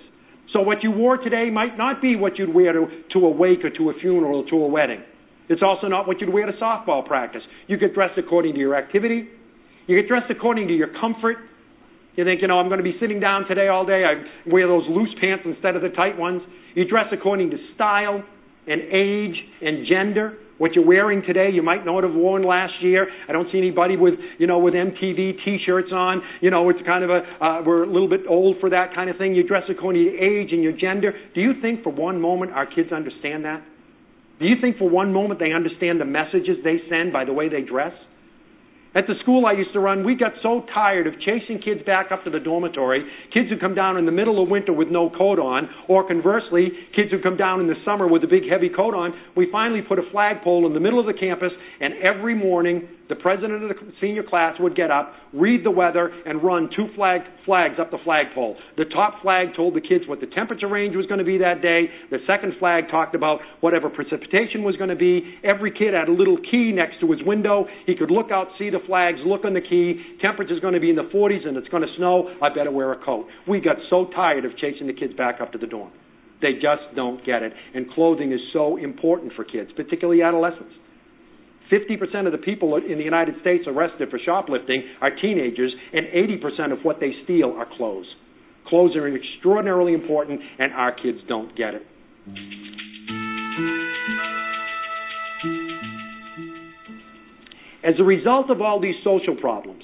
So what you wore today might not be what you'd wear to, to a wake or to a funeral or to a wedding. It's also not what you'd wear to softball practice. You get dressed according to your activity. You get dressed according to your comfort. You think, you know, I'm going to be sitting down today all day. I wear those loose pants instead of the tight ones. You dress according to style and age and gender. What you're wearing today, you might not have worn last year. I don't see anybody with, you know, with MTV T-shirts on. You know, it's kind of a, uh, we're a little bit old for that kind of thing. You dress according to age and your gender. Do you think for one moment our kids understand that? Do you think for one moment they understand the messages they send by the way they dress? At the school I used to run, we got so tired of chasing kids back up to the dormitory, kids who come down in the middle of winter with no coat on, or conversely, kids who come down in the summer with a big heavy coat on, we finally put a flagpole in the middle of the campus, and every morning the president of the senior class would get up, read the weather, and run two flag, flags up the flagpole. The top flag told the kids what the temperature range was going to be that day. The second flag talked about whatever precipitation was going to be. Every kid had a little key next to his window. He could look out, see the flags, look on the key. Temperature's going to be in the 40s and it's going to snow. I better wear a coat. We got so tired of chasing the kids back up to the dorm. They just don't get it. And clothing is so important for kids, particularly adolescents. 50% of the people in the United States arrested for shoplifting are teenagers, and 80% of what they steal are clothes. Clothes are extraordinarily important, and our kids don't get it. As a result of all these social problems,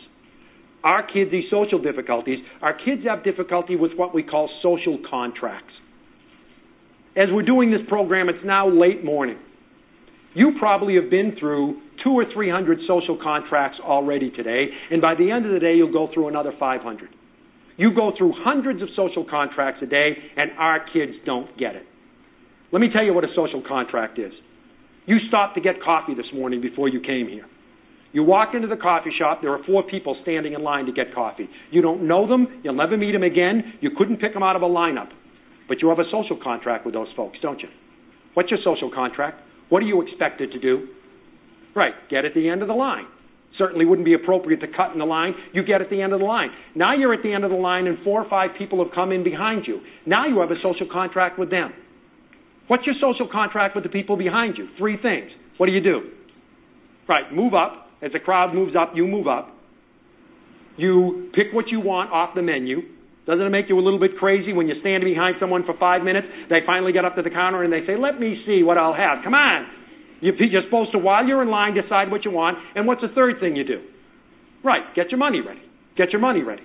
our kids, these social difficulties, our kids have difficulty with what we call social contracts. As we're doing this program, it's now late morning. You probably have been through two or three hundred social contracts already today, and by the end of the day, you'll go through another 500. You go through hundreds of social contracts a day, and our kids don't get it. Let me tell you what a social contract is. You stopped to get coffee this morning before you came here. You walk into the coffee shop, there are four people standing in line to get coffee. You don't know them, you'll never meet them again, you couldn't pick them out of a lineup. But you have a social contract with those folks, don't you? What's your social contract? What do you expect it to do? Right, get at the end of the line. Certainly wouldn't be appropriate to cut in the line. You get at the end of the line. Now you're at the end of the line and four or five people have come in behind you. Now you have a social contract with them. What's your social contract with the people behind you? Three things. What do you do? Right, move up. As the crowd moves up, you move up. You pick what you want off the menu. Doesn't it make you a little bit crazy when you're standing behind someone for five minutes? They finally get up to the counter and they say, Let me see what I'll have. Come on. You're supposed to, while you're in line, decide what you want. And what's the third thing you do? Right, get your money ready. Get your money ready.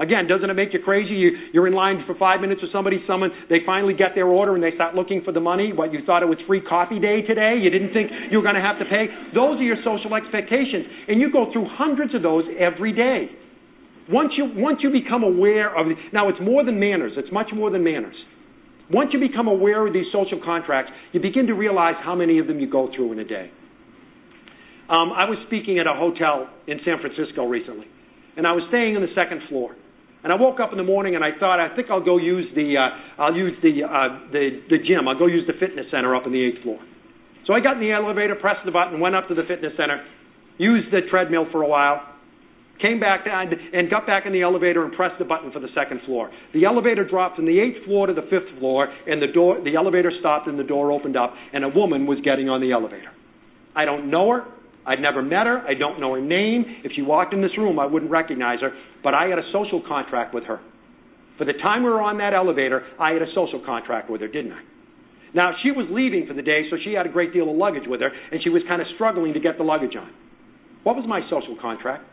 Again, doesn't it make you crazy? You, you're in line for five minutes with somebody, someone, they finally get their order and they start looking for the money. What, you thought it was free coffee day today? You didn't think you were going to have to pay? Those are your social expectations. And you go through hundreds of those every day. Once you, once you become aware of, now it's more than manners, it's much more than manners. Once you become aware of these social contracts, you begin to realize how many of them you go through in a day. Um, I was speaking at a hotel in San Francisco recently, and I was staying on the second floor. And I woke up in the morning and I thought, I think I'll go use the, uh, I'll use the, uh, the, the gym. I'll go use the fitness center up on the eighth floor. So I got in the elevator, pressed the button, went up to the fitness center, used the treadmill for a while, came back down and got back in the elevator and pressed the button for the second floor. The elevator dropped from the eighth floor to the fifth floor, and the door, the elevator stopped and the door opened up, and a woman was getting on the elevator. I don't know her. I'd never met her. I don't know her name. If she walked in this room, I wouldn't recognize her. But I had a social contract with her. For the time we were on that elevator, I had a social contract with her, didn't I? Now, she was leaving for the day, so she had a great deal of luggage with her, and she was kind of struggling to get the luggage on. What was my social contract?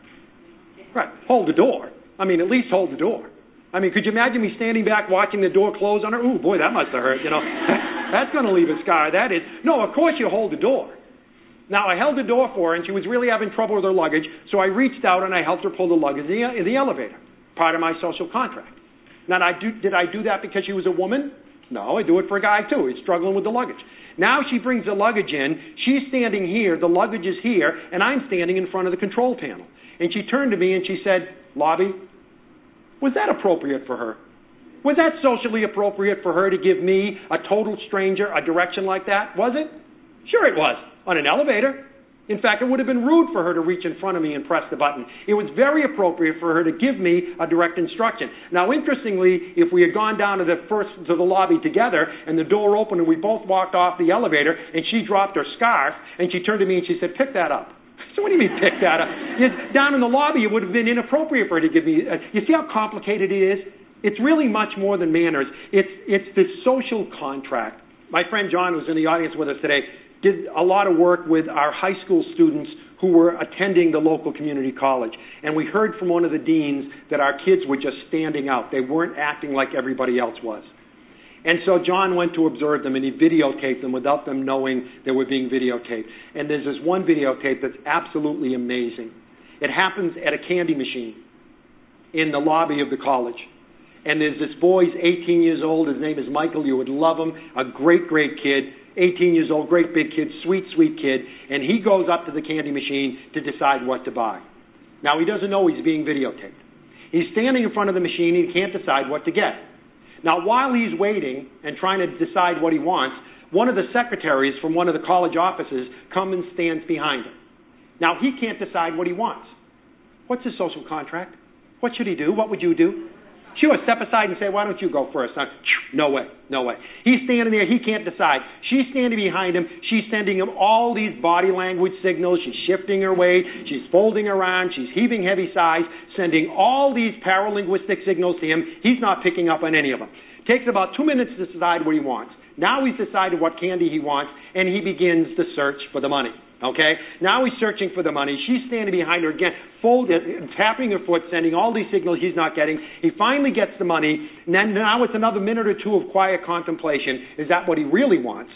Right, hold the door. I mean, at least hold the door. I mean, could you imagine me standing back watching the door close on her? Ooh, boy, that must have hurt, you know. That's going to leave a scar, that is. No, of course you hold the door. Now, I held the door for her, and she was really having trouble with her luggage, so I reached out and I helped her pull the luggage in the, in the elevator, part of my social contract. Now, I do, did I do that because she was a woman? No, I do it for a guy too. He's struggling with the luggage. Now she brings the luggage in. She's standing here. The luggage is here, and I'm standing in front of the control panel. And she turned to me and she said, Lobby, was that appropriate for her? Was that socially appropriate for her to give me, a total stranger, a direction like that? Was it? Sure it was on an elevator. In fact, it would have been rude for her to reach in front of me and press the button. It was very appropriate for her to give me a direct instruction. Now, interestingly, if we had gone down to the first to the lobby together and the door opened and we both walked off the elevator and she dropped her scarf and she turned to me and she said, "Pick that up." So what do you mean pick that up? down in the lobby, it would have been inappropriate for her to give me. Uh, you see how complicated it is? It's really much more than manners. It's it's this social contract. My friend John, who's in the audience with us today, did a lot of work with our high school students who were attending the local community college. And we heard from one of the deans that our kids were just standing out. They weren't acting like everybody else was. And so John went to observe them and he videotaped them without them knowing they were being videotaped. And there's this one videotape that's absolutely amazing. It happens at a candy machine in the lobby of the college. And there's this boy, he's 18 years old. His name is Michael. You would love him. A great, great kid. 18 years old, great big kid, sweet, sweet kid, and he goes up to the candy machine to decide what to buy. Now, he doesn't know he's being videotaped. He's standing in front of the machine, he can't decide what to get. Now, while he's waiting and trying to decide what he wants, one of the secretaries from one of the college offices comes and stands behind him. Now, he can't decide what he wants. What's his social contract? What should he do? What would you do? Sure, step aside and say, why don't you go first? No way, no way. He's standing there, he can't decide. She's standing behind him, she's sending him all these body language signals, she's shifting her weight, she's folding around, she's heaving heavy sighs, sending all these paralinguistic signals to him. He's not picking up on any of them. Takes about two minutes to decide what he wants. Now he's decided what candy he wants, and he begins the search for the money. Okay? Now he's searching for the money. She's standing behind her again, folded, tapping her foot, sending all these signals he's not getting. He finally gets the money, and then now it's another minute or two of quiet contemplation. Is that what he really wants?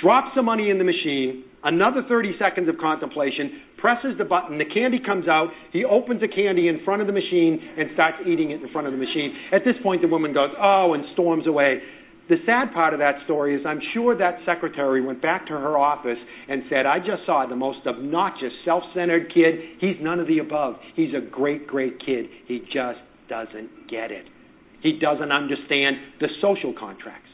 Drops the money in the machine, another 30 seconds of contemplation, presses the button, the candy comes out, he opens the candy in front of the machine and starts eating it in front of the machine. At this point, the woman goes, oh, and storms away. The sad part of that story is I'm sure that secretary went back to her office and said, I just saw the most obnoxious, self centered kid. He's none of the above. He's a great, great kid. He just doesn't get it. He doesn't understand the social contracts.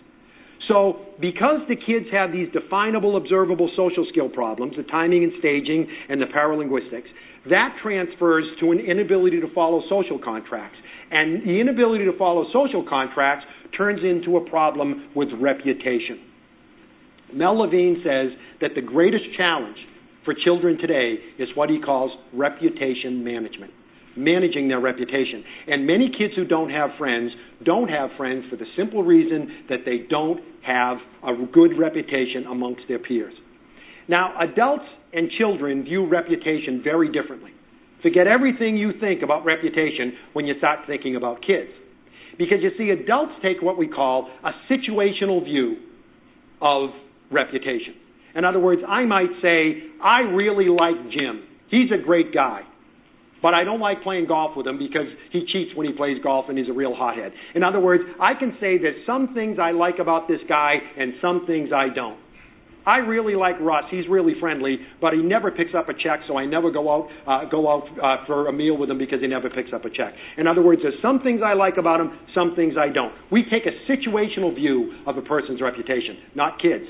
So, because the kids have these definable, observable social skill problems, the timing and staging and the paralinguistics, that transfers to an inability to follow social contracts. And the inability to follow social contracts turns into a problem with reputation. Mel Levine says that the greatest challenge for children today is what he calls reputation management, managing their reputation. And many kids who don't have friends don't have friends for the simple reason that they don't have a good reputation amongst their peers. Now, adults and children view reputation very differently. Forget everything you think about reputation when you start thinking about kids. Because you see, adults take what we call a situational view of reputation. In other words, I might say, I really like Jim. He's a great guy. But I don't like playing golf with him because he cheats when he plays golf and he's a real hothead. In other words, I can say there's some things I like about this guy and some things I don't. I really like Russ. He's really friendly, but he never picks up a check, so I never go out uh, go out uh, for a meal with him because he never picks up a check. In other words, there's some things I like about him, some things I don't. We take a situational view of a person's reputation, not kids.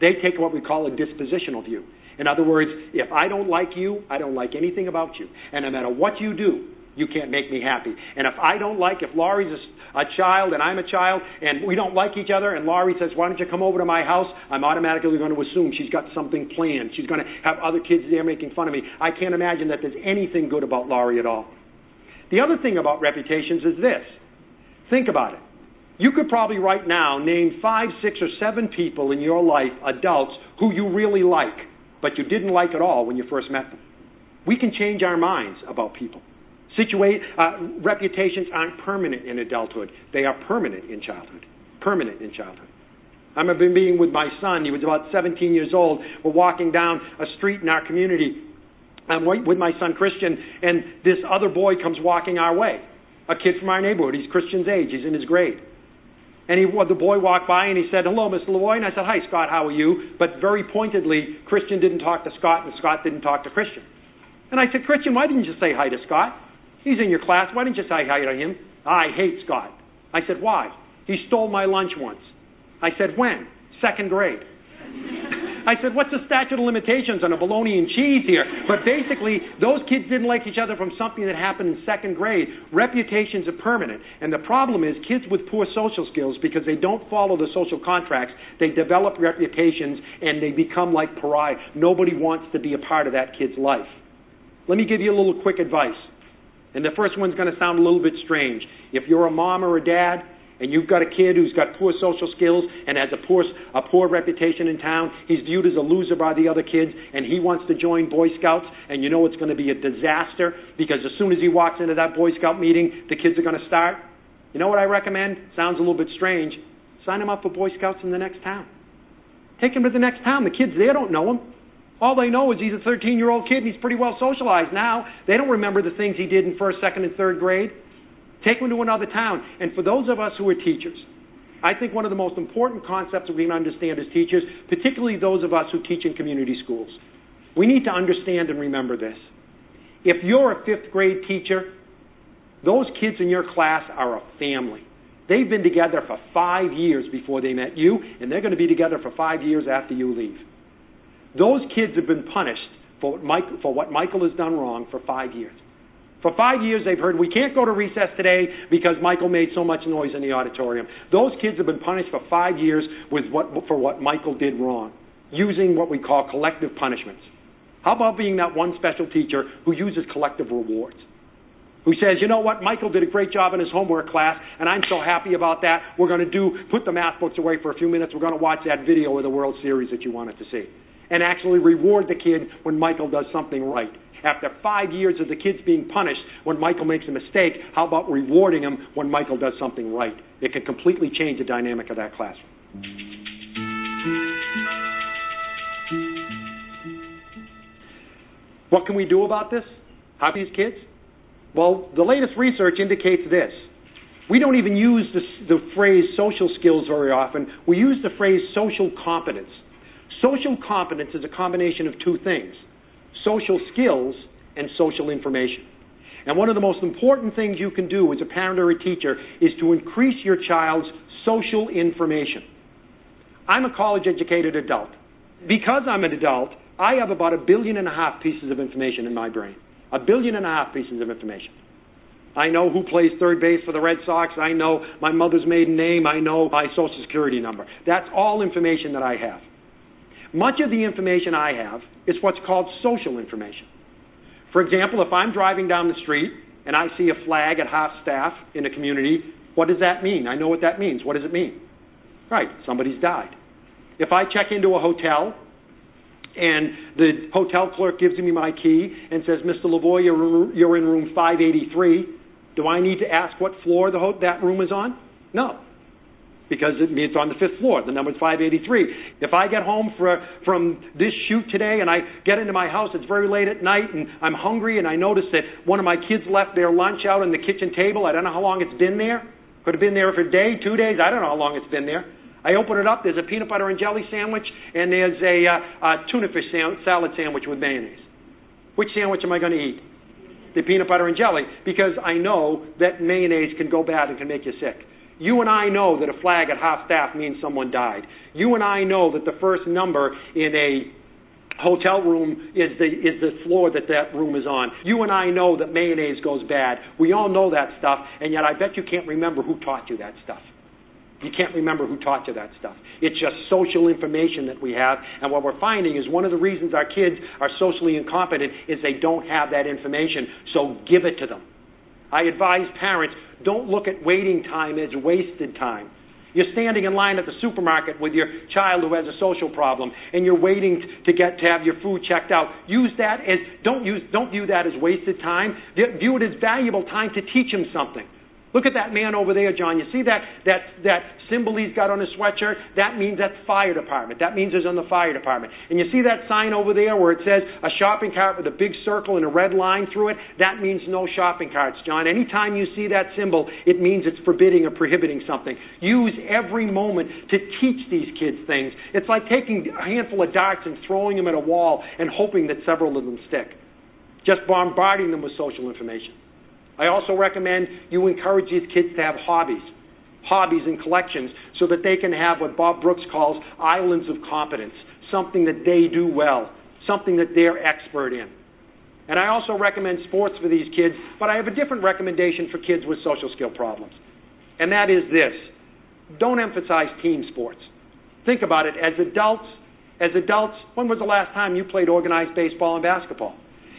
They take what we call a dispositional view. In other words, if I don't like you, I don't like anything about you. And no matter what you do, you can't make me happy. And if I don't like, if Laurie's a, child and I'm a child and we don't like each other and Laurie says, why don't you come over to my house? I'm automatically going to assume she's got something planned. She's going to have other kids there making fun of me. I can't imagine that there's anything good about Laurie at all. The other thing about reputations is this. Think about it. You could probably right now name five, six, or seven people in your life, adults, who you really like, but you didn't like at all when you first met them. We can change our minds about people. Uh, reputations aren't permanent in adulthood. They are permanent in childhood. Permanent in childhood. I remember being with my son. He was about 17 years old. We're walking down a street in our community. I'm with my son Christian, and this other boy comes walking our way. A kid from our neighborhood. He's Christian's age. He's in his grade. And he, the boy walked by and he said, Hello, Mr. Lavoie. And I said, Hi, Scott, how are you? But very pointedly, Christian didn't talk to Scott, and Scott didn't talk to Christian. And I said, Christian, why didn't you say hi to Scott? He's in your class. Why didn't you say hi to him? I hate Scott. I said, Why? He stole my lunch once. I said, When? Second grade. I said, What's the statute of limitations on a bologna and cheese here? But basically, those kids didn't like each other from something that happened in second grade. Reputations are permanent. And the problem is, kids with poor social skills, because they don't follow the social contracts, they develop reputations and they become like pariah. Nobody wants to be a part of that kid's life. Let me give you a little quick advice. And the first one's going to sound a little bit strange. If you're a mom or a dad and you've got a kid who's got poor social skills and has a poor, a poor reputation in town, he's viewed as a loser by the other kids, and he wants to join Boy Scouts, and you know it's going to be a disaster because as soon as he walks into that Boy Scout meeting, the kids are going to start. You know what I recommend? Sounds a little bit strange. Sign him up for Boy Scouts in the next town. Take him to the next town. The kids there don't know him. All they know is he's a 13 year old kid and he's pretty well socialized now. They don't remember the things he did in first, second, and third grade. Take him to another town. And for those of us who are teachers, I think one of the most important concepts that we can understand as teachers, particularly those of us who teach in community schools, we need to understand and remember this. If you're a fifth grade teacher, those kids in your class are a family. They've been together for five years before they met you, and they're going to be together for five years after you leave. Those kids have been punished for what, Michael has done wrong for five years. For five years, they've heard, we can't go to recess today because Michael made so much noise in the auditorium. Those kids have been punished for five years what, for what Michael did wrong, using what we call collective punishments. How about being that one special teacher who uses collective rewards? Who says, you know what, Michael did a great job in his homework class, and I'm so happy about that. We're going to do, put the math books away for a few minutes. We're going to watch that video of the World Series that you wanted to see and actually reward the kid when Michael does something right. After five years of the kids being punished when Michael makes a mistake, how about rewarding him when Michael does something right? It can completely change the dynamic of that classroom. What can we do about this? How these kids? Well, the latest research indicates this. We don't even use the, the phrase social skills very often. We use the phrase social competence. Social competence is a combination of two things social skills and social information. And one of the most important things you can do as a parent or a teacher is to increase your child's social information. I'm a college educated adult. Because I'm an adult, I have about a billion and a half pieces of information in my brain. A billion and a half pieces of information. I know who plays third base for the Red Sox. I know my mother's maiden name. I know my social security number. That's all information that I have. Much of the information I have is what's called social information. For example, if I'm driving down the street and I see a flag at half staff in a community, what does that mean? I know what that means. What does it mean? Right, somebody's died. If I check into a hotel and the hotel clerk gives me my key and says, Mr. Lavoie, you're in room 583, do I need to ask what floor the ho- that room is on? No because it, it's on the fifth floor. The number's 583. If I get home for, from this shoot today and I get into my house, it's very late at night and I'm hungry and I notice that one of my kids left their lunch out on the kitchen table. I don't know how long it's been there. Could have been there for a day, two days. I don't know how long it's been there. I open it up, there's a peanut butter and jelly sandwich, and there's a, uh, a tuna fish salad sandwich with mayonnaise. Which sandwich am I going to eat? The peanut butter and jelly, because I know that mayonnaise can go bad and can make you sick. You and I know that a flag at half staff means someone died. You and I know that the first number in a hotel room is the is the floor that that room is on. You and I know that mayonnaise goes bad. We all know that stuff, and yet I bet you can't remember who taught you that stuff. You can't remember who taught you that stuff. It's just social information that we have. And what we're finding is one of the reasons our kids are socially incompetent is they don't have that information. So give it to them. I advise parents don't look at waiting time as wasted time. You're standing in line at the supermarket with your child who has a social problem, and you're waiting to get to have your food checked out. Use that as don't use don't view that as wasted time. View it as valuable time to teach him something. Look at that man over there, John. You see that, that, that symbol he's got on his sweatshirt? That means that's fire department. That means he's on the fire department. And you see that sign over there where it says a shopping cart with a big circle and a red line through it? That means no shopping carts, John. Anytime you see that symbol, it means it's forbidding or prohibiting something. Use every moment to teach these kids things. It's like taking a handful of darts and throwing them at a wall and hoping that several of them stick. Just bombarding them with social information. I also recommend you encourage these kids to have hobbies, hobbies and collections, so that they can have what Bob Brooks calls islands of competence, something that they do well, something that they're expert in. And I also recommend sports for these kids, but I have a different recommendation for kids with social skill problems. And that is this don't emphasize team sports. Think about it. As adults, as adults, when was the last time you played organized baseball and basketball?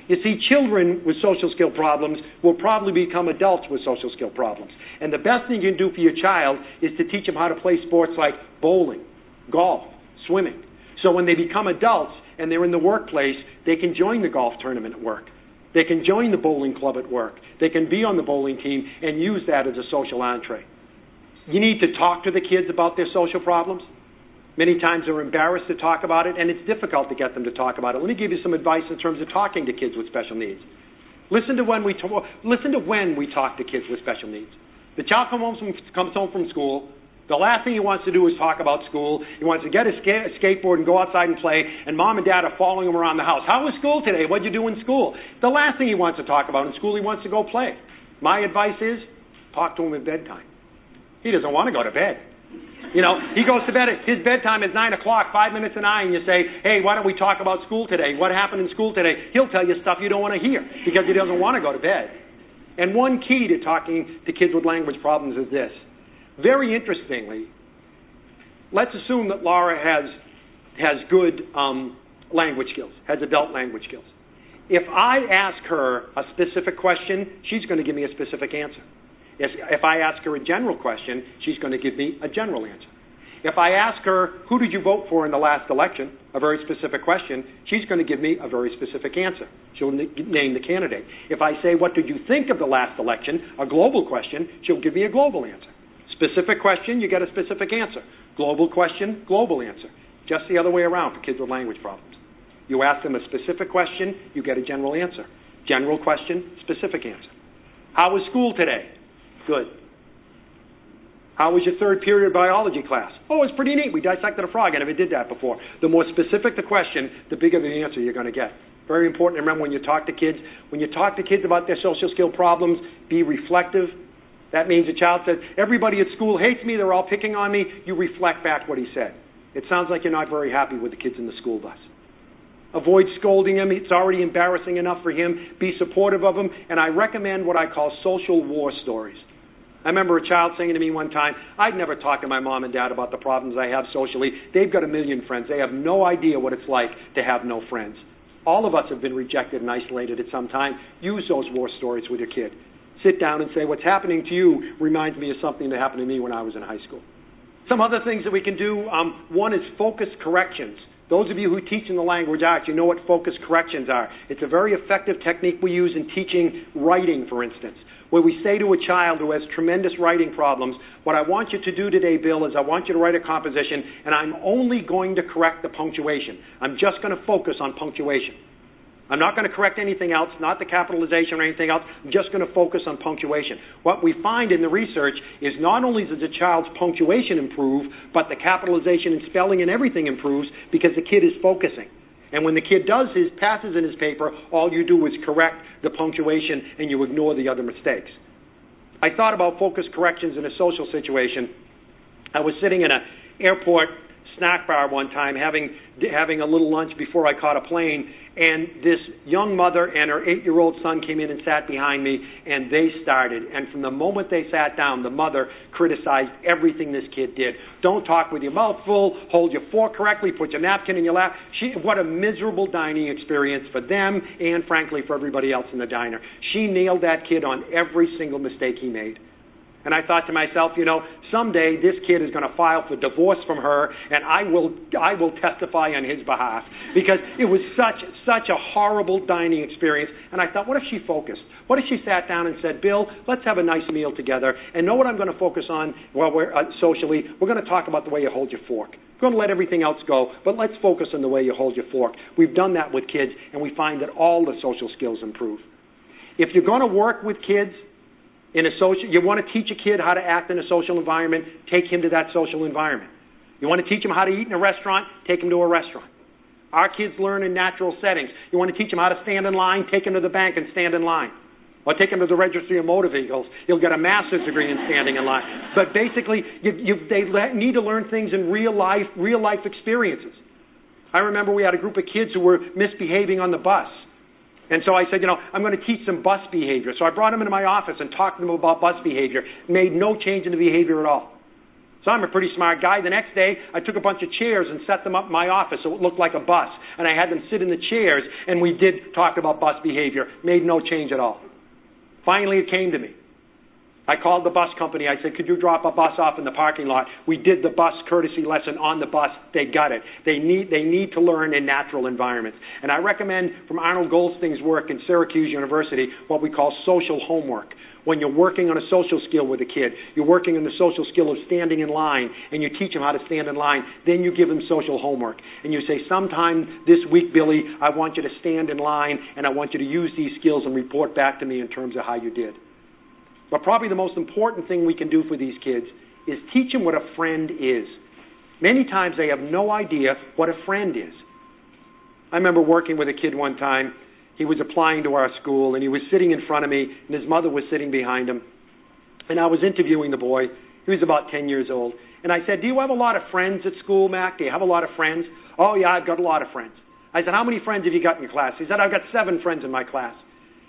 You see, children with social skill problems will probably become adults with social skill problems. And the best thing you can do for your child is to teach them how to play sports like bowling, golf, swimming. So when they become adults and they're in the workplace, they can join the golf tournament at work. They can join the bowling club at work. They can be on the bowling team and use that as a social entree. You need to talk to the kids about their social problems. Many times they're embarrassed to talk about it, and it's difficult to get them to talk about it. Let me give you some advice in terms of talking to kids with special needs. Listen to when we to- listen to when we talk to kids with special needs. The child comes home from, comes home from school. The last thing he wants to do is talk about school. He wants to get a, ska- skateboard and go outside and play, and mom and dad are following him around the house. How was school today? What'd you do in school? The last thing he wants to talk about in school, he wants to go play. My advice is talk to him at bedtime. He doesn't want to go to bed. You know, he goes to bed. His bedtime is nine o'clock, five minutes to nine. You say, "Hey, why don't we talk about school today? What happened in school today?" He'll tell you stuff you don't want to hear because he doesn't want to go to bed. And one key to talking to kids with language problems is this. Very interestingly, let's assume that Laura has has good um, language skills, has adult language skills. If I ask her a specific question, she's going to give me a specific answer. If I ask her a general question, she's going to give me a general answer. If I ask her, who did you vote for in the last election, a very specific question, she's going to give me a very specific answer. She'll name the candidate. If I say, what did you think of the last election, a global question, she'll give me a global answer. Specific question, you get a specific answer. Global question, global answer. Just the other way around for kids with language problems. You ask them a specific question, you get a general answer. General question, specific answer. How was school today? Good. How was your third period biology class? Oh, it was pretty neat. We dissected a frog. I never did that before. The more specific the question, the bigger the answer you're going to get. Very important to remember when you talk to kids. When you talk to kids about their social skill problems, be reflective. That means a child says, Everybody at school hates me. They're all picking on me. You reflect back what he said. It sounds like you're not very happy with the kids in the school bus. Avoid scolding him. It's already embarrassing enough for him. Be supportive of him. And I recommend what I call social war stories. I remember a child saying to me one time, I'd never talk to my mom and dad about the problems I have socially. They've got a million friends. They have no idea what it's like to have no friends. All of us have been rejected and isolated at some time. Use those war stories with your kid. Sit down and say, What's happening to you reminds me of something that happened to me when I was in high school. Some other things that we can do um, one is focus corrections. Those of you who teach in the language arts, you know what focus corrections are. It's a very effective technique we use in teaching writing, for instance where we say to a child who has tremendous writing problems, What I want you to do today, Bill, is I want you to write a composition, and I'm only going to correct the punctuation. I'm just going to focus on punctuation. I'm not going to correct anything else, not the capitalization or anything else. I'm just going to focus on punctuation. What we find in the research is not only does the child's punctuation improve, but the capitalization and spelling and everything improves because the kid is focusing. And when the kid does his passes in his paper, all you do is correct the punctuation and you ignore the other mistakes. I thought about focus corrections in a social situation. I was sitting in an airport snack bar one time having having a little lunch before I caught a plane and this young mother and her 8-year-old son came in and sat behind me and they started and from the moment they sat down the mother criticized everything this kid did. Don't talk with your mouth full, hold your fork correctly, put your napkin in your lap. She what a miserable dining experience for them and frankly for everybody else in the diner. She nailed that kid on every single mistake he made. And I thought to myself, you know, someday this kid is going to file for divorce from her, and I will, I will testify on his behalf because it was such, such a horrible dining experience. And I thought, what if she focused? What if she sat down and said, Bill, let's have a nice meal together, and know what I'm going to focus on while we're uh, socially. We're going to talk about the way you hold your fork. We're going to let everything else go, but let's focus on the way you hold your fork. We've done that with kids, and we find that all the social skills improve. If you're going to work with kids, you want to teach a kid how to act in a social environment, take him to that social environment. You want to teach him how to eat in a restaurant, take him to a restaurant. Our kids learn in natural settings. You want to teach them how to stand in line, take him to the bank and stand in line. Or take him to the registry of motor vehicles. He'll get a master's degree in standing in line. But basically, you, you, they need to learn things in real life, real life experiences. I remember we had a group of kids who were misbehaving on the bus. And so I said, you know, I'm going to teach them bus behavior. So I brought them into my office and talked to them about bus behavior. Made no change in the behavior at all. So I'm a pretty smart guy. The next day, I took a bunch of chairs and set them up in my office so it looked like a bus. And I had them sit in the chairs, and we did talk about bus behavior. Made no change at all. Finally, it came to me. I called the bus company. I said, could you drop a bus off in the parking lot? We did the bus courtesy lesson on the bus. They got it. They need, they need to learn in natural environments. And I recommend from Arnold Goldstein's work in Syracuse University what we call social homework. When you're working on a social skill with a kid, you're working on the social skill of standing in line, and you teach them how to stand in line. Then you give them social homework. And you say, sometime this week, Billy, I want you to stand in line, and I want you to use these skills and report back to me in terms of how you did. But probably the most important thing we can do for these kids is teach them what a friend is. Many times they have no idea what a friend is. I remember working with a kid one time. He was applying to our school, and he was sitting in front of me, and his mother was sitting behind him. And I was interviewing the boy. He was about 10 years old. And I said, Do you have a lot of friends at school, Mac? Do you have a lot of friends? Oh, yeah, I've got a lot of friends. I said, How many friends have you got in your class? He said, I've got seven friends in my class.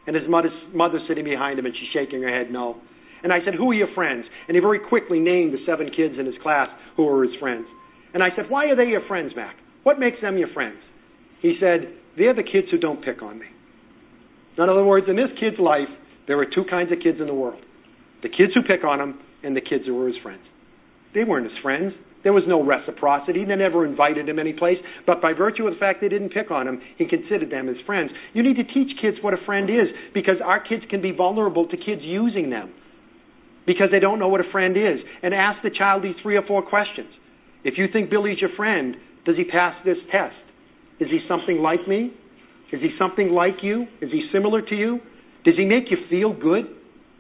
And his mother's, sitting behind him, and she's shaking her head no. And I said, Who are your friends? And he very quickly named the seven kids in his class who were his friends. And I said, Why are they your friends, Mac? What makes them your friends? He said, They're the kids who don't pick on me. In other words, in this kid's life, there were two kinds of kids in the world the kids who pick on him and the kids who were his friends. They weren't his friends. There was no reciprocity. They never invited him any place. But by virtue of the fact they didn't pick on him, he considered them as friends. You need to teach kids what a friend is because our kids can be vulnerable to kids using them because they don't know what a friend is. And ask the child these three or four questions. If you think Billy's your friend, does he pass this test? Is he something like me? Is he something like you? Is he similar to you? Does he make you feel good?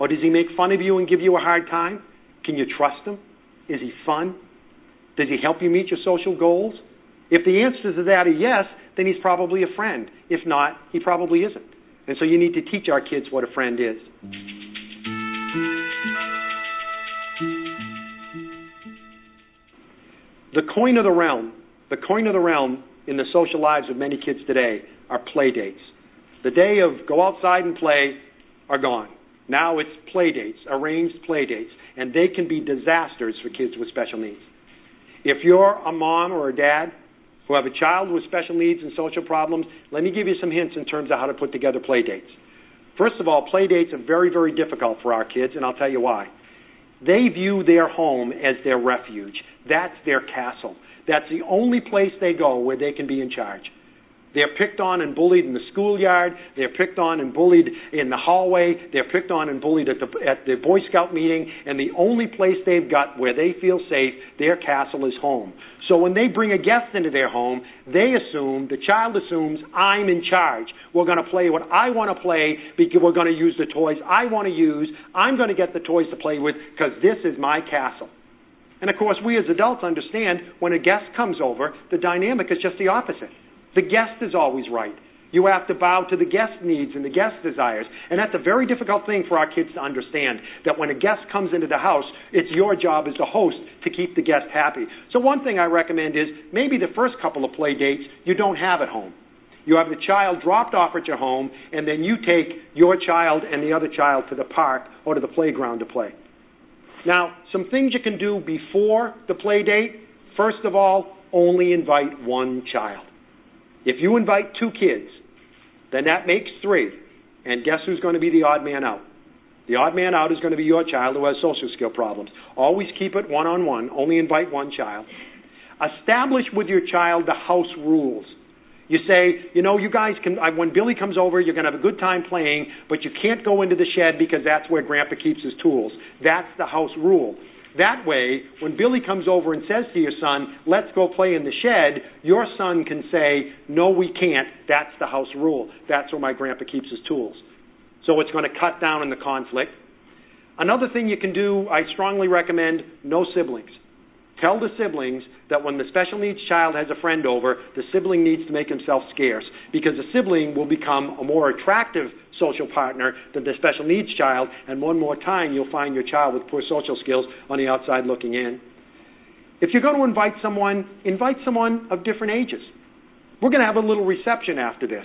Or does he make fun of you and give you a hard time? Can you trust him? Is he fun? Does he help you meet your social goals? If the answer to that are yes, then he's probably a friend. If not, he probably isn't. And so you need to teach our kids what a friend is. The coin of the realm, the coin of the realm in the social lives of many kids today are play dates. The day of go outside and play are gone. Now it's play dates, arranged play dates, and they can be disasters for kids with special needs. If you're a mom or a dad who have a child with special needs and social problems, let me give you some hints in terms of how to put together play dates. First of all, play dates are very, very difficult for our kids, and I'll tell you why. They view their home as their refuge. That's their castle. That's the only place they go where they can be in charge. They're picked on and bullied in the schoolyard. They're picked on and bullied in the hallway. They're picked on and bullied at the, at the Boy Scout meeting. And the only place they've got where they feel safe, their castle is home. So when they bring a guest into their home, they assume, the child assumes, I'm in charge. We're going to play what I want to play because we're going to use the toys I want to use. I'm going to get the toys to play with because this is my castle. And of course, we as adults understand when a guest comes over, the dynamic is just the opposite. The guest is always right. You have to bow to the guest needs and the guest desires. And that's a very difficult thing for our kids to understand that when a guest comes into the house, it's your job as the host to keep the guest happy. So, one thing I recommend is maybe the first couple of play dates you don't have at home. You have the child dropped off at your home, and then you take your child and the other child to the park or to the playground to play. Now, some things you can do before the play date. First of all, only invite one child. If you invite two kids, then that makes three. And guess who's going to be the odd man out? The odd man out is going to be your child who has social skill problems. Always keep it one on one. Only invite one child. Establish with your child the house rules. You say, you know, you guys can, when Billy comes over, you're going to have a good time playing, but you can't go into the shed because that's where Grandpa keeps his tools. That's the house rule. That way, when Billy comes over and says to your son, let's go play in the shed, your son can say, no, we can't. That's the house rule. That's where my grandpa keeps his tools. So it's going to cut down on the conflict. Another thing you can do, I strongly recommend no siblings. Tell the siblings that when the special needs child has a friend over, the sibling needs to make himself scarce because the sibling will become a more attractive social partner than the special needs child, and one more time you'll find your child with poor social skills on the outside looking in. If you're going to invite someone, invite someone of different ages. We're going to have a little reception after this.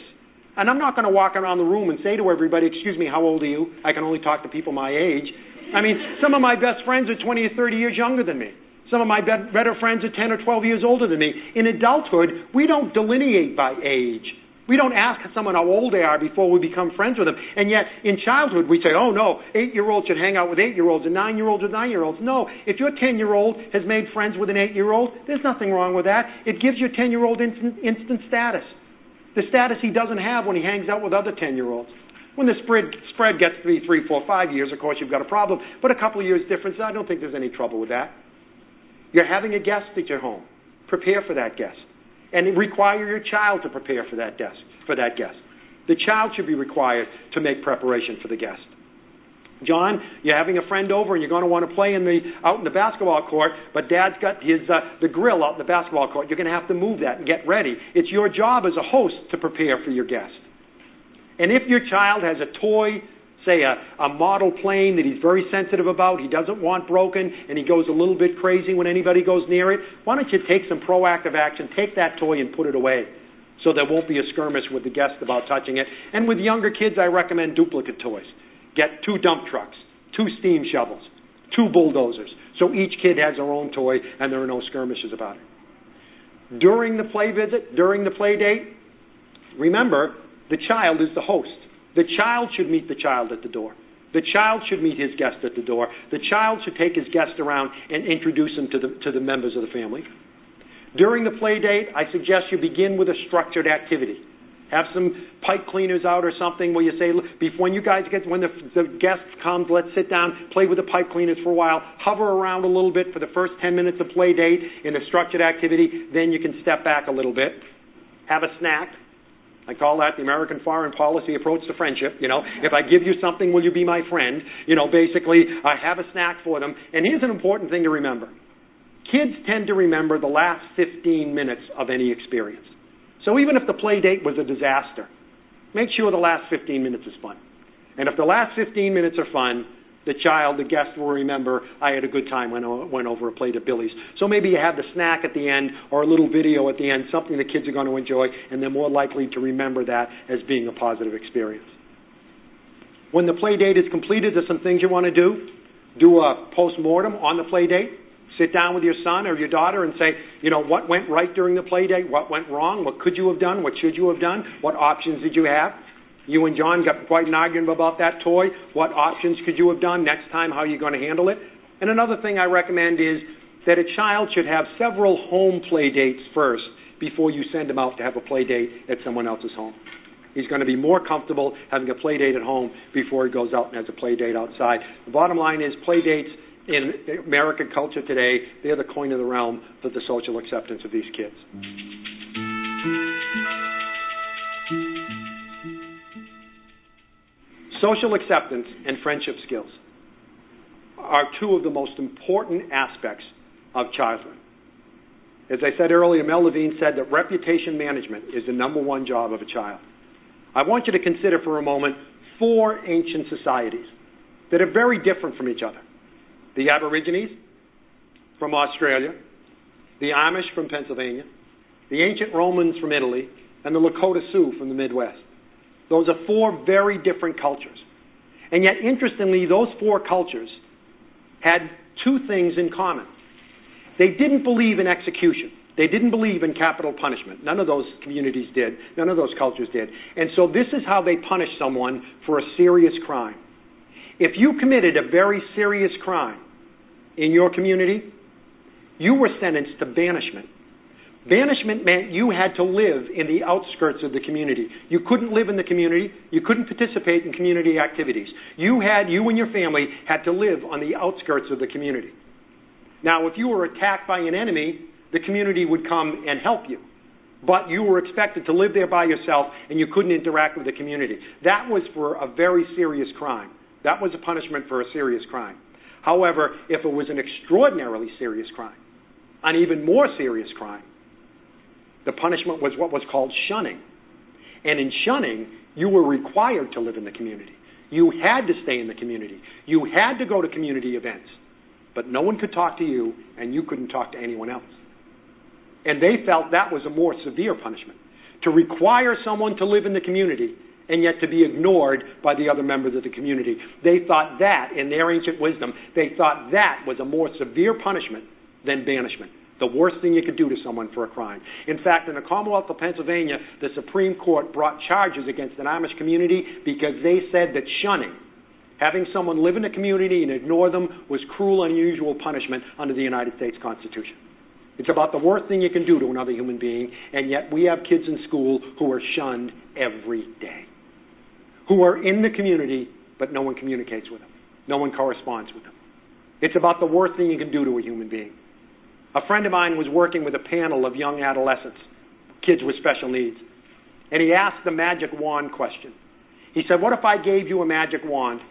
And I'm not going to walk around the room and say to everybody, Excuse me, how old are you? I can only talk to people my age. I mean, some of my best friends are 20 or 30 years younger than me. Some of my better friends are 10 or 12 years older than me. In adulthood, we don't delineate by age. We don't ask someone how old they are before we become friends with them. And yet, in childhood, we say, oh no, eight year olds should hang out with eight year olds and nine year olds with nine year olds. No, if your 10 year old has made friends with an eight year old, there's nothing wrong with that. It gives your 10 year old instant, instant status. The status he doesn't have when he hangs out with other 10 year olds. When the spread, spread gets to be three, four, five years, of course, you've got a problem. But a couple of years difference, I don't think there's any trouble with that. You're having a guest at your home. Prepare for that guest. And require your child to prepare for that guest. For that guest. The child should be required to make preparation for the guest. John, you're having a friend over and you're going to want to play in the out in the basketball court, but Dad's got his uh, the grill out in the basketball court. You're going to have to move that and get ready. It's your job as a host to prepare for your guest. And if your child has a toy say, a, model plane that he's very sensitive about, he doesn't want broken, and he goes a little bit crazy when anybody goes near it, why don't you take some proactive action, take that toy and put it away so there won't be a skirmish with the guest about touching it. And with younger kids, I recommend duplicate toys. Get two dump trucks, two steam shovels, two bulldozers, so each kid has their own toy and there are no skirmishes about it. During the play visit, during the play date, remember, the child is the host. The child should meet the child at the door. The child should meet his guest at the door. The child should take his guest around and introduce him to the, to the members of the family. During the play date, I suggest you begin with a structured activity. Have some pipe cleaners out or something where you say, when you guys get, when the, the guests come, let's sit down, play with the pipe cleaners for a while, hover around a little bit for the first 10 minutes of play date in a structured activity, then you can step back a little bit. Have a snack, I call that the American foreign policy approach to friendship. You know, if I give you something, will you be my friend? You know, basically, I have a snack for them. And here's an important thing to remember kids tend to remember the last 15 minutes of any experience. So even if the play date was a disaster, make sure the last 15 minutes is fun. And if the last 15 minutes are fun, the child, the guest will remember, I had a good time when I went over a plate of Billy's. So maybe you have the snack at the end or a little video at the end, something the kids are going to enjoy, and they're more likely to remember that as being a positive experience. When the play date is completed, there's some things you want to do. Do a post mortem on the play date. Sit down with your son or your daughter and say, you know, what went right during the play date? What went wrong? What could you have done? What should you have done? What options did you have? You and John got quite an argument about that toy. What options could you have done next time? How are you going to handle it? And another thing I recommend is that a child should have several home play dates first before you send him out to have a play date at someone else's home. He's going to be more comfortable having a play date at home before he goes out and has a play date outside. The bottom line is play dates in American culture today, they're the coin of the realm for the social acceptance of these kids. Social acceptance and friendship skills are two of the most important aspects of childhood. As I said earlier, Mel Levine said that reputation management is the number one job of a child. I want you to consider for a moment four ancient societies that are very different from each other. The Aborigines from Australia, the Amish from Pennsylvania, the ancient Romans from Italy, and the Lakota Sioux from the Midwest. Those are four very different cultures. And yet, interestingly, those four cultures had two things in common. They didn't believe in execution. They didn't believe in capital punishment. None of those communities did. None of those cultures did. And so this is how they punish someone for a serious crime. If you committed a very serious crime in your community, you were sentenced to banishment. Banishment meant you had to live in the outskirts of the community. You couldn't live in the community. You couldn't participate in community activities. You had, you and your family had to live on the outskirts of the community. Now, if you were attacked by an enemy, the community would come and help you. But you were expected to live there by yourself and you couldn't interact with the community. That was for a very serious crime. That was a punishment for a serious crime. However, if it was an extraordinarily serious crime, an even more serious crime, the punishment was what was called shunning. And in shunning, you were required to live in the community. You had to stay in the community. You had to go to community events. But no one could talk to you, and you couldn't talk to anyone else. And they felt that was a more severe punishment. To require someone to live in the community and yet to be ignored by the other members of the community. They thought that, in their ancient wisdom, they thought that was a more severe punishment than banishment. The worst thing you could do to someone for a crime. In fact, in the Commonwealth of Pennsylvania, the Supreme Court brought charges against an Amish community because they said that shunning, having someone live in a community and ignore them, was cruel and unusual punishment under the United States Constitution. It's about the worst thing you can do to another human being, and yet we have kids in school who are shunned every day, who are in the community, but no one communicates with them, no one corresponds with them. It's about the worst thing you can do to a human being. A friend of mine was working with a panel of young adolescents, kids with special needs, and he asked the magic wand question. He said, What if I gave you a magic wand,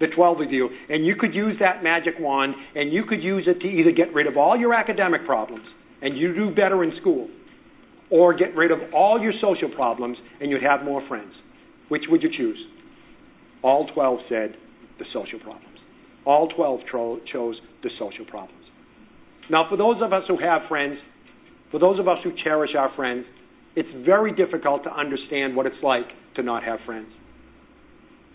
the 12 of you, and you could use that magic wand and you could use it to either get rid of all your academic problems and you do better in school, or get rid of all your social problems and you'd have more friends? Which would you choose? All 12 said the social problems. All 12 tro- chose the social problems. Now, for those of us who have friends, for those of us who cherish our friends, it's very difficult to understand what it's like to not have friends.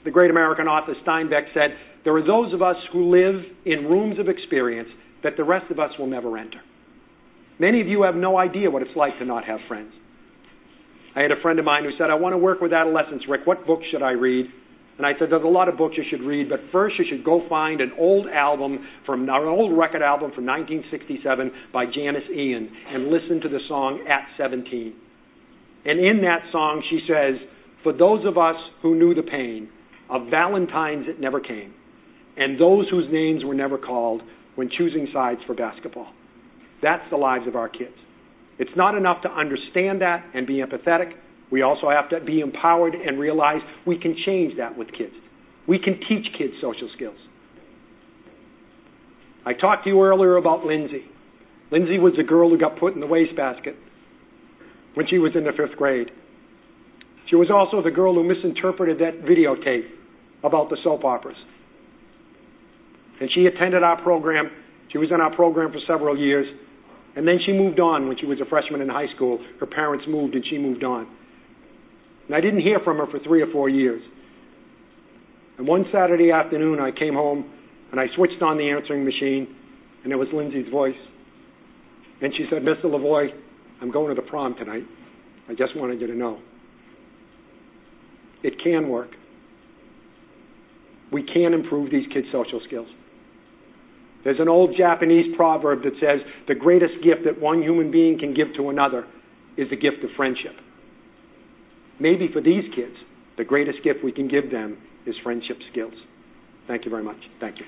The great American author Steinbeck said, There are those of us who live in rooms of experience that the rest of us will never enter. Many of you have no idea what it's like to not have friends. I had a friend of mine who said, I want to work with adolescents. Rick, what book should I read? And I said, there's a lot of books you should read, but first you should go find an old album an old record album from 1967 by Janis Ian and listen to the song At 17. And in that song she says, for those of us who knew the pain of Valentines that never came, and those whose names were never called when choosing sides for basketball. That's the lives of our kids. It's not enough to understand that and be empathetic. We also have to be empowered and realize we can change that with kids. We can teach kids social skills. I talked to you earlier about Lindsay. Lindsay was a girl who got put in the wastebasket when she was in the fifth grade. She was also the girl who misinterpreted that videotape about the soap operas. And she attended our program. She was in our program for several years. And then she moved on when she was a freshman in high school. Her parents moved and she moved on. And I didn't hear from her for three or four years. And one Saturday afternoon, I came home and I switched on the answering machine, and it was Lindsay's voice. And she said, Mr. Lavoie, I'm going to the prom tonight. I just wanted you to know. It can work. We can improve these kids' social skills. There's an old Japanese proverb that says the greatest gift that one human being can give to another is the gift of friendship. Maybe for these kids, the greatest gift we can give them is friendship skills. Thank you very much. Thank you.